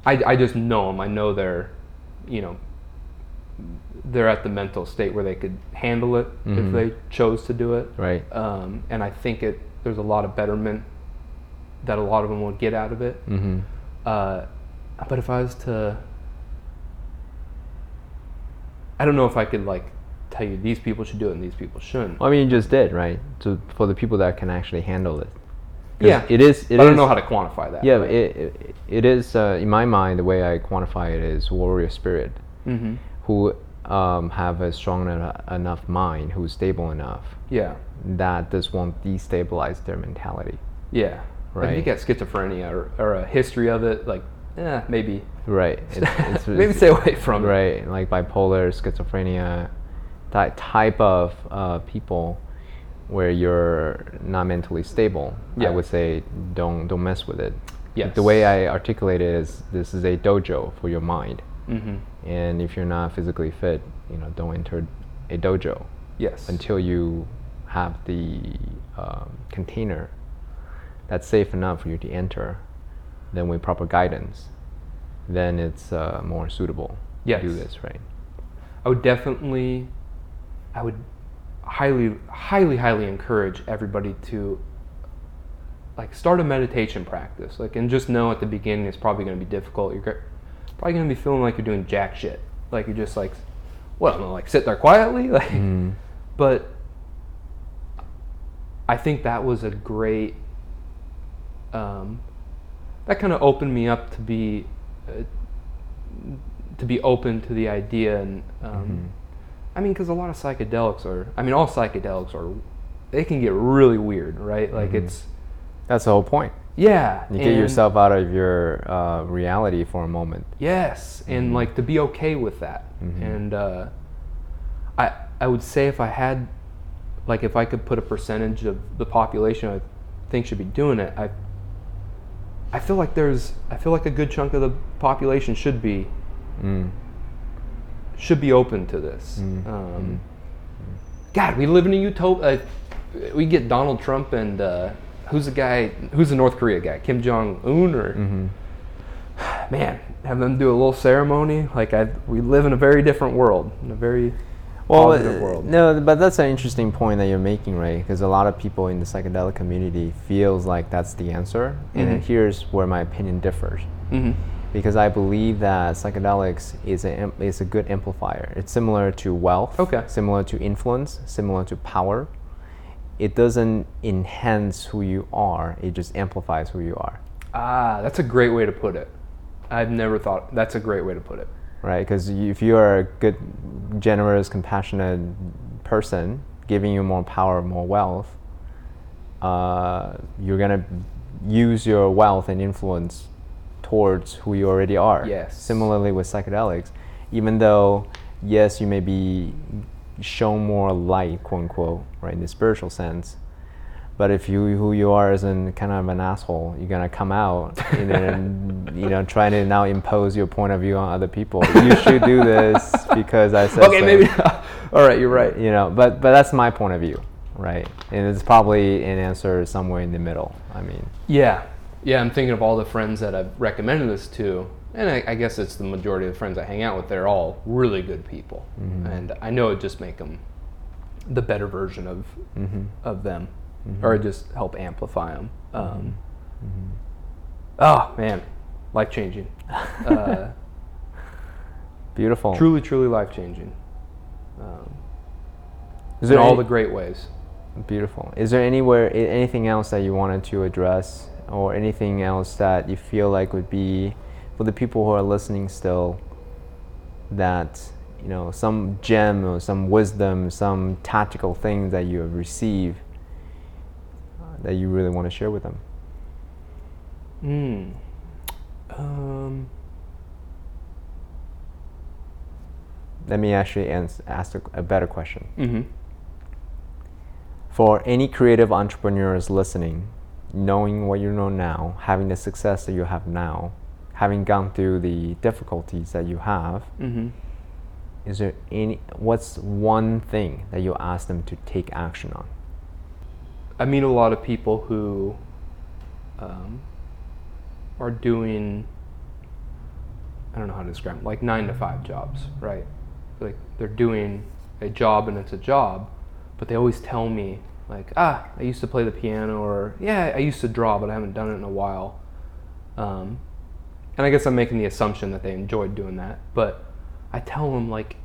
I, I just know them. I know they're, you know, they're at the mental state where they could handle it Mhm. if they chose to do it Right. um, and I think it there's a lot of betterment that a lot of them would get out of it. Mm-hmm. Uh, but if I was to, I don't know if I could like tell you these people should do it and these people shouldn't. Well, I mean, you just did, right? So for the people that can actually handle it. Yeah, It is. It I don't is- know how to quantify that. Yeah, it, it, it is, uh, in my mind, the way I quantify it is warrior spirit hmm who um, have a strong eno- enough mind, who's stable enough Yeah. that this won't destabilize their mentality. Yeah. right. if you Right. get schizophrenia or, or a history of it, like, yeah, maybe. Right. It's, it's, maybe stay away from it. Right, like bipolar, schizophrenia, that type of uh, people where you're not mentally stable. Yeah. I would say don't don't mess with it. Yes. The way I articulate it is this is a dojo for your mind, Mm-hmm. and if you're not physically fit, you know, don't enter a dojo Yes. until you have the um, container that's safe enough for you to enter. Then with proper guidance, then it's uh, more suitable Yes. to do this, right? I would definitely, I would highly, highly, highly encourage everybody to like start a meditation practice. Like, and just know at the beginning it's probably going to be difficult. You're probably going to be feeling like you're doing jack shit. Like you're just like? I'm gonna like sit there quietly, like. Mm. But I think that was a great. Um, that kind of opened me up to be, uh, to be open to the idea, and um, Mm-hmm. I mean, because a lot of psychedelics are. I mean, all psychedelics are. They can get really weird, right? Like Mhm. it's. That's the whole point. Yeah. You get yourself out of your uh, reality for a moment. Yes, and like to be okay with that. Mhm. And uh, I I would say if I had, like, if I could put a percentage of the population I think should be doing it, I. I feel like there's I feel like a good chunk of the population should be Mm. Should be open to this. Mm, Um, God, we live in a utopia. Uh, we get Donald Trump and uh, who's the guy? Who's the North Korea guy? Kim Jong Un or hmm man, have them do a little ceremony. Like I, we live in a very different world, in a very Well, positive world. no, but that's an interesting point that you're making, right? Because a lot of people in the psychedelic community feels like that's the answer, and then Mhm. here's where my opinion differs. hmm Because I believe that psychedelics is a is a good amplifier. It's similar to wealth, Okay. similar to influence, similar to power. It doesn't enhance who you are; it just amplifies who you are. Ah, that's a great way to put it. I've never thought. That's a great way to put it. right? Because if you are a good, generous, compassionate person, giving you more power, more wealth, uh, you're gonna use your wealth and influence towards who you already are. Yes. Similarly with psychedelics, even though yes, you may be shown more light, quote unquote, right, in the spiritual sense. But if you who you are isn't kind of an asshole, you're gonna come out and then you know trying to now impose your point of view on other people. You should do this because I said Okay, so. maybe. All right, you're right. You know, but but that's my point of view, right? And it's probably an answer somewhere in the middle. I mean, Yeah, yeah, I'm thinking of all the friends that I've recommended this to, and I, I guess it's the majority of the friends I hang out with. They're all really good people, and I know it just make them the better version of of them, or just help amplify them. Um, Oh man, life changing. Uh, Beautiful. truly, truly life changing. Um, Is in there all any- the great ways. Beautiful. Is there anywhere, anything else that you wanted to address, or anything else that you feel like would be for the people who are listening still? That you know, some gem or some wisdom, some tactical things that you have received uh, that you really want to share with them. Mm. Um, Let me actually ans- ask a, a better question. hmm For any creative entrepreneurs listening, knowing what you know now, having the success that you have now, having gone through the difficulties that you have, hmm is there any what's one thing that you ask them to take action on? I meet a lot of people who um, are doing, I don't know how to describe them, like nine to five jobs, right? Like they're doing a job and it's a job, but they always tell me, like, ah, I used to play the piano, or yeah, I used to draw, but I haven't done it in a while. Um, and I guess I'm making the assumption that they enjoyed doing that, but I tell them, like,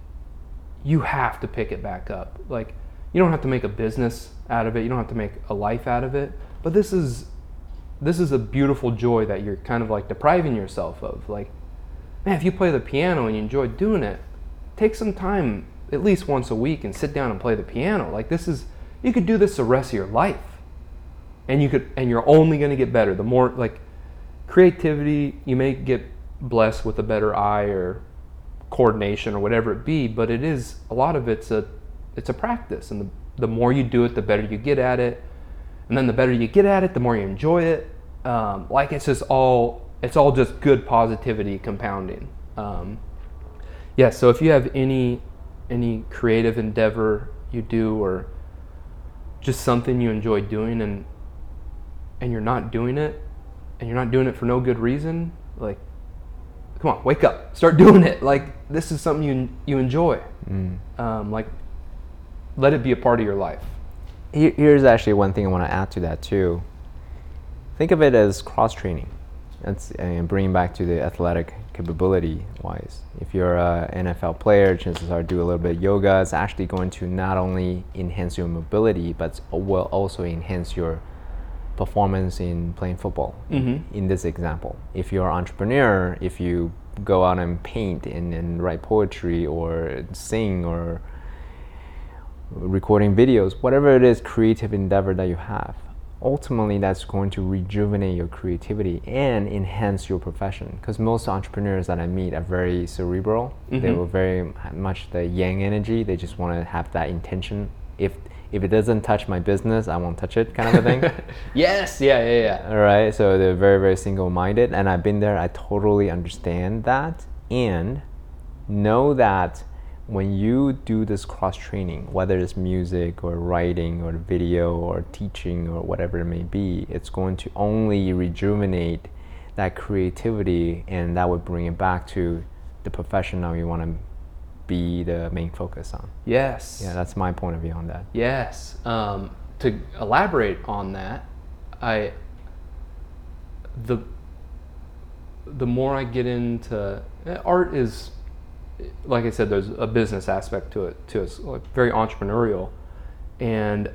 you have to pick it back up. Like, you don't have to make a business out of it. You don't have to make a life out of it. But this is this is a beautiful joy that you're kind of like depriving yourself of. Like, man, if you play the piano and you enjoy doing it, take some time at least once a week and sit down and play the piano. Like this is you could do this the rest of your life. And you could and you're only going to get better. The more like creativity, you may get blessed with a better eye or coordination or whatever it be, but it is a lot of it's a it's a practice and the, the more you do it the better you get at it and then the better you get at it the more you enjoy it um, like it's just all it's all just good positivity compounding um, yeah so if you have any any creative endeavor you do or just something you enjoy doing and and you're not doing it and you're not doing it for no good reason like come on wake up start doing it like this is something you you enjoy um, like let it be a part of your life Here's actually one thing I want to add to that too. Think of it as cross training. That's and bringing back to the athletic capability wise. If you're an NFL player, chances are do a little bit of yoga. It's actually going to not only enhance your mobility, but will also enhance your performance in playing football. Mhm. In this example, if you're an entrepreneur, if you go out and paint and, and write poetry or sing or recording videos, whatever it is, creative endeavor that you have, ultimately that's going to rejuvenate your creativity and enhance your profession. Because most entrepreneurs that I meet are very cerebral. They Mhm. were very much the yang energy. They just want to have that intention. If if it doesn't touch my business, I won't touch it, kind of a thing. yes yeah yeah yeah All right, so they're very, very single minded, and I've been there. I totally understand that, and know that when you do this cross training, whether it's music or writing or video or teaching or whatever it may be, it's going to only rejuvenate that creativity, and that would bring it back to the profession that you want to be the main focus on. yes Yeah, that's my point of view on that. Yes. Um, to elaborate on that, I the the more I get into eh, art is like I said, there's a business aspect to it too. It's like very entrepreneurial, and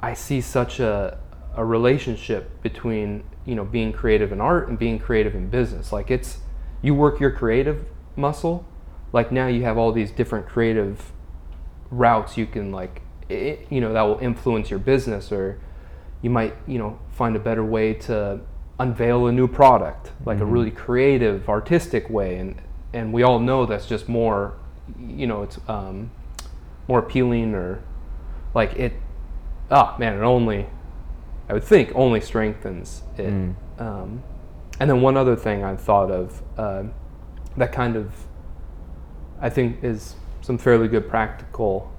I see such a a relationship between you know being creative in art and being creative in business. Like it's you work your creative muscle, like now you have all these different creative routes you can like i you know that will influence your business or you might you know find a better way to unveil a new product like a mm-hmm. really creative artistic way and and we all know that's just more you know it's um, more appealing or like it ah man it only i would think only strengthens it Mm. um, and then one other thing i thought of uh, that kind of I think is some fairly good practical,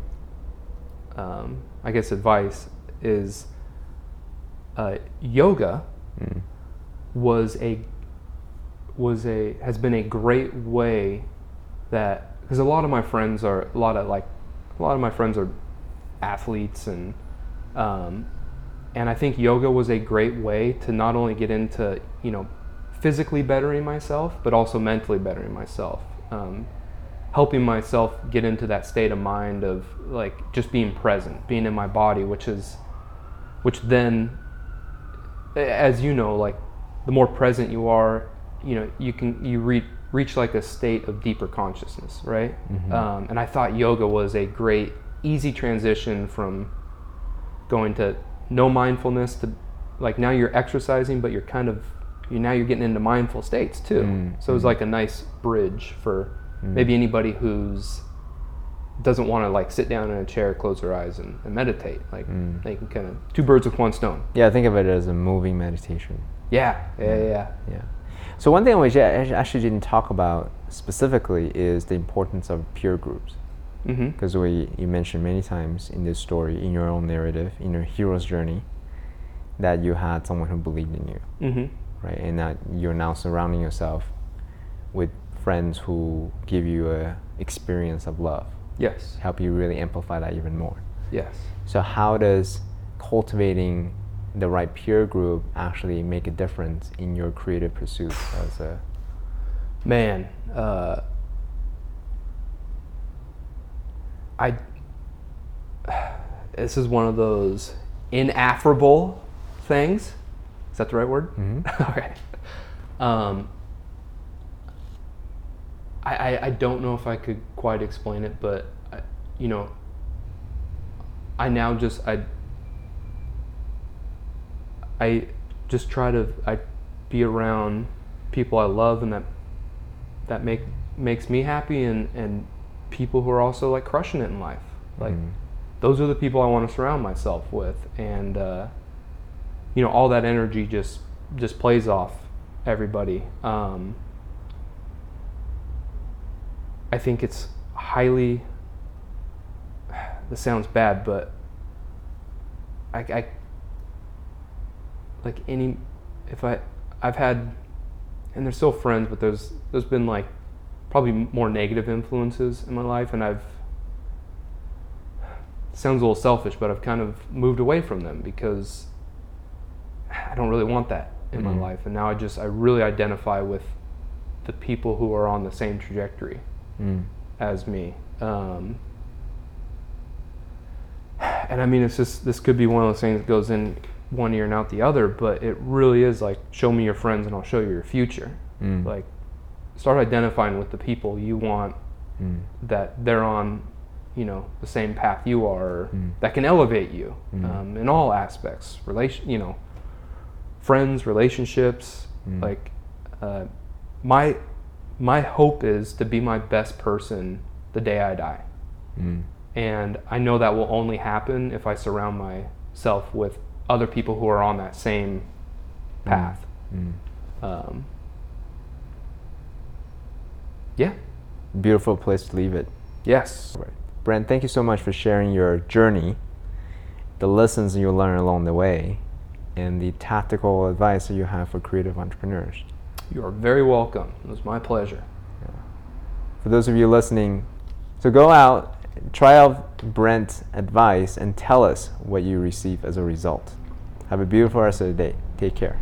um, I guess, advice is uh, yoga was a was a has been a great way that because a lot of my friends are a lot of like a lot of my friends are athletes and um, and I think yoga was a great way to not only get into you know physically bettering myself but also mentally bettering myself um, helping myself get into that state of mind of like just being present being in my body which is which then as you know like the more present you are you know you can you reach reach like a state of deeper consciousness right? Mm-hmm. Um, and i thought yoga was a great easy transition from going to no mindfulness to like now you're exercising but you're kind of you now you're getting into mindful states too. Mm, so it's mm. like a nice bridge for mm. maybe anybody who's doesn't want to like sit down in a chair close their eyes and, and meditate. Like they can kind of two birds with one stone. Yeah, think of it as a moving meditation. yeah yeah yeah. Yeah. So one thing which I actually didn't talk about specifically is the importance of peer groups. mm-hmm. Because we you mentioned many times in this story, in your own narrative, in your hero's journey, that you had someone who believed in you, Mm-hmm. right? And that you're now surrounding yourself with friends who give you a experience of love, yes help you really amplify that even more. yes So how does cultivating the right peer group actually make a difference in your creative pursuits as a man uh, i this is one of those inaffable things. Is that the right word? Okay. Um, I, I, I don't know if I could quite explain it, but I, you know, I now just I I just try to I be around people I love and that that make makes me happy and and people who are also like crushing it in life. Like those are the people I want to surround myself with, and uh, you know all that energy just just plays off everybody. Um, I think it's highly. This sounds bad, but I, I like any if I I've had and they're still friends, but there's there's been like probably more negative influences in my life, and I've sounds a little selfish, but I've kind of moved away from them because I don't really want that in my life, and now I just I really identify with the people who are on the same trajectory Mm. as me. Um, and I mean, it's just this could be one of those things that goes in one ear and out the other, but it really is like show me your friends and I'll show you your future. Mm. Like start identifying with the people you want Mm. that they're on, you know, the same path you are, Mm. that can elevate you Mm. um, in all aspects. Relation, you know, friends, relationships. Mm. Like uh, my my hope is to be my best person the day I die. Mm. And I know that will only happen if I surround myself with other people who are on that same path. Mm. Um, yeah. Beautiful place to leave it. Yes. Brent, thank you so much for sharing your journey, the lessons you learn along the way, and the tactical advice that you have for creative entrepreneurs. You are very welcome. It was my pleasure. For those of you listening, so go out, try out Brent's advice, and tell us what you receive as a result. Have a beautiful rest of the day. Take care.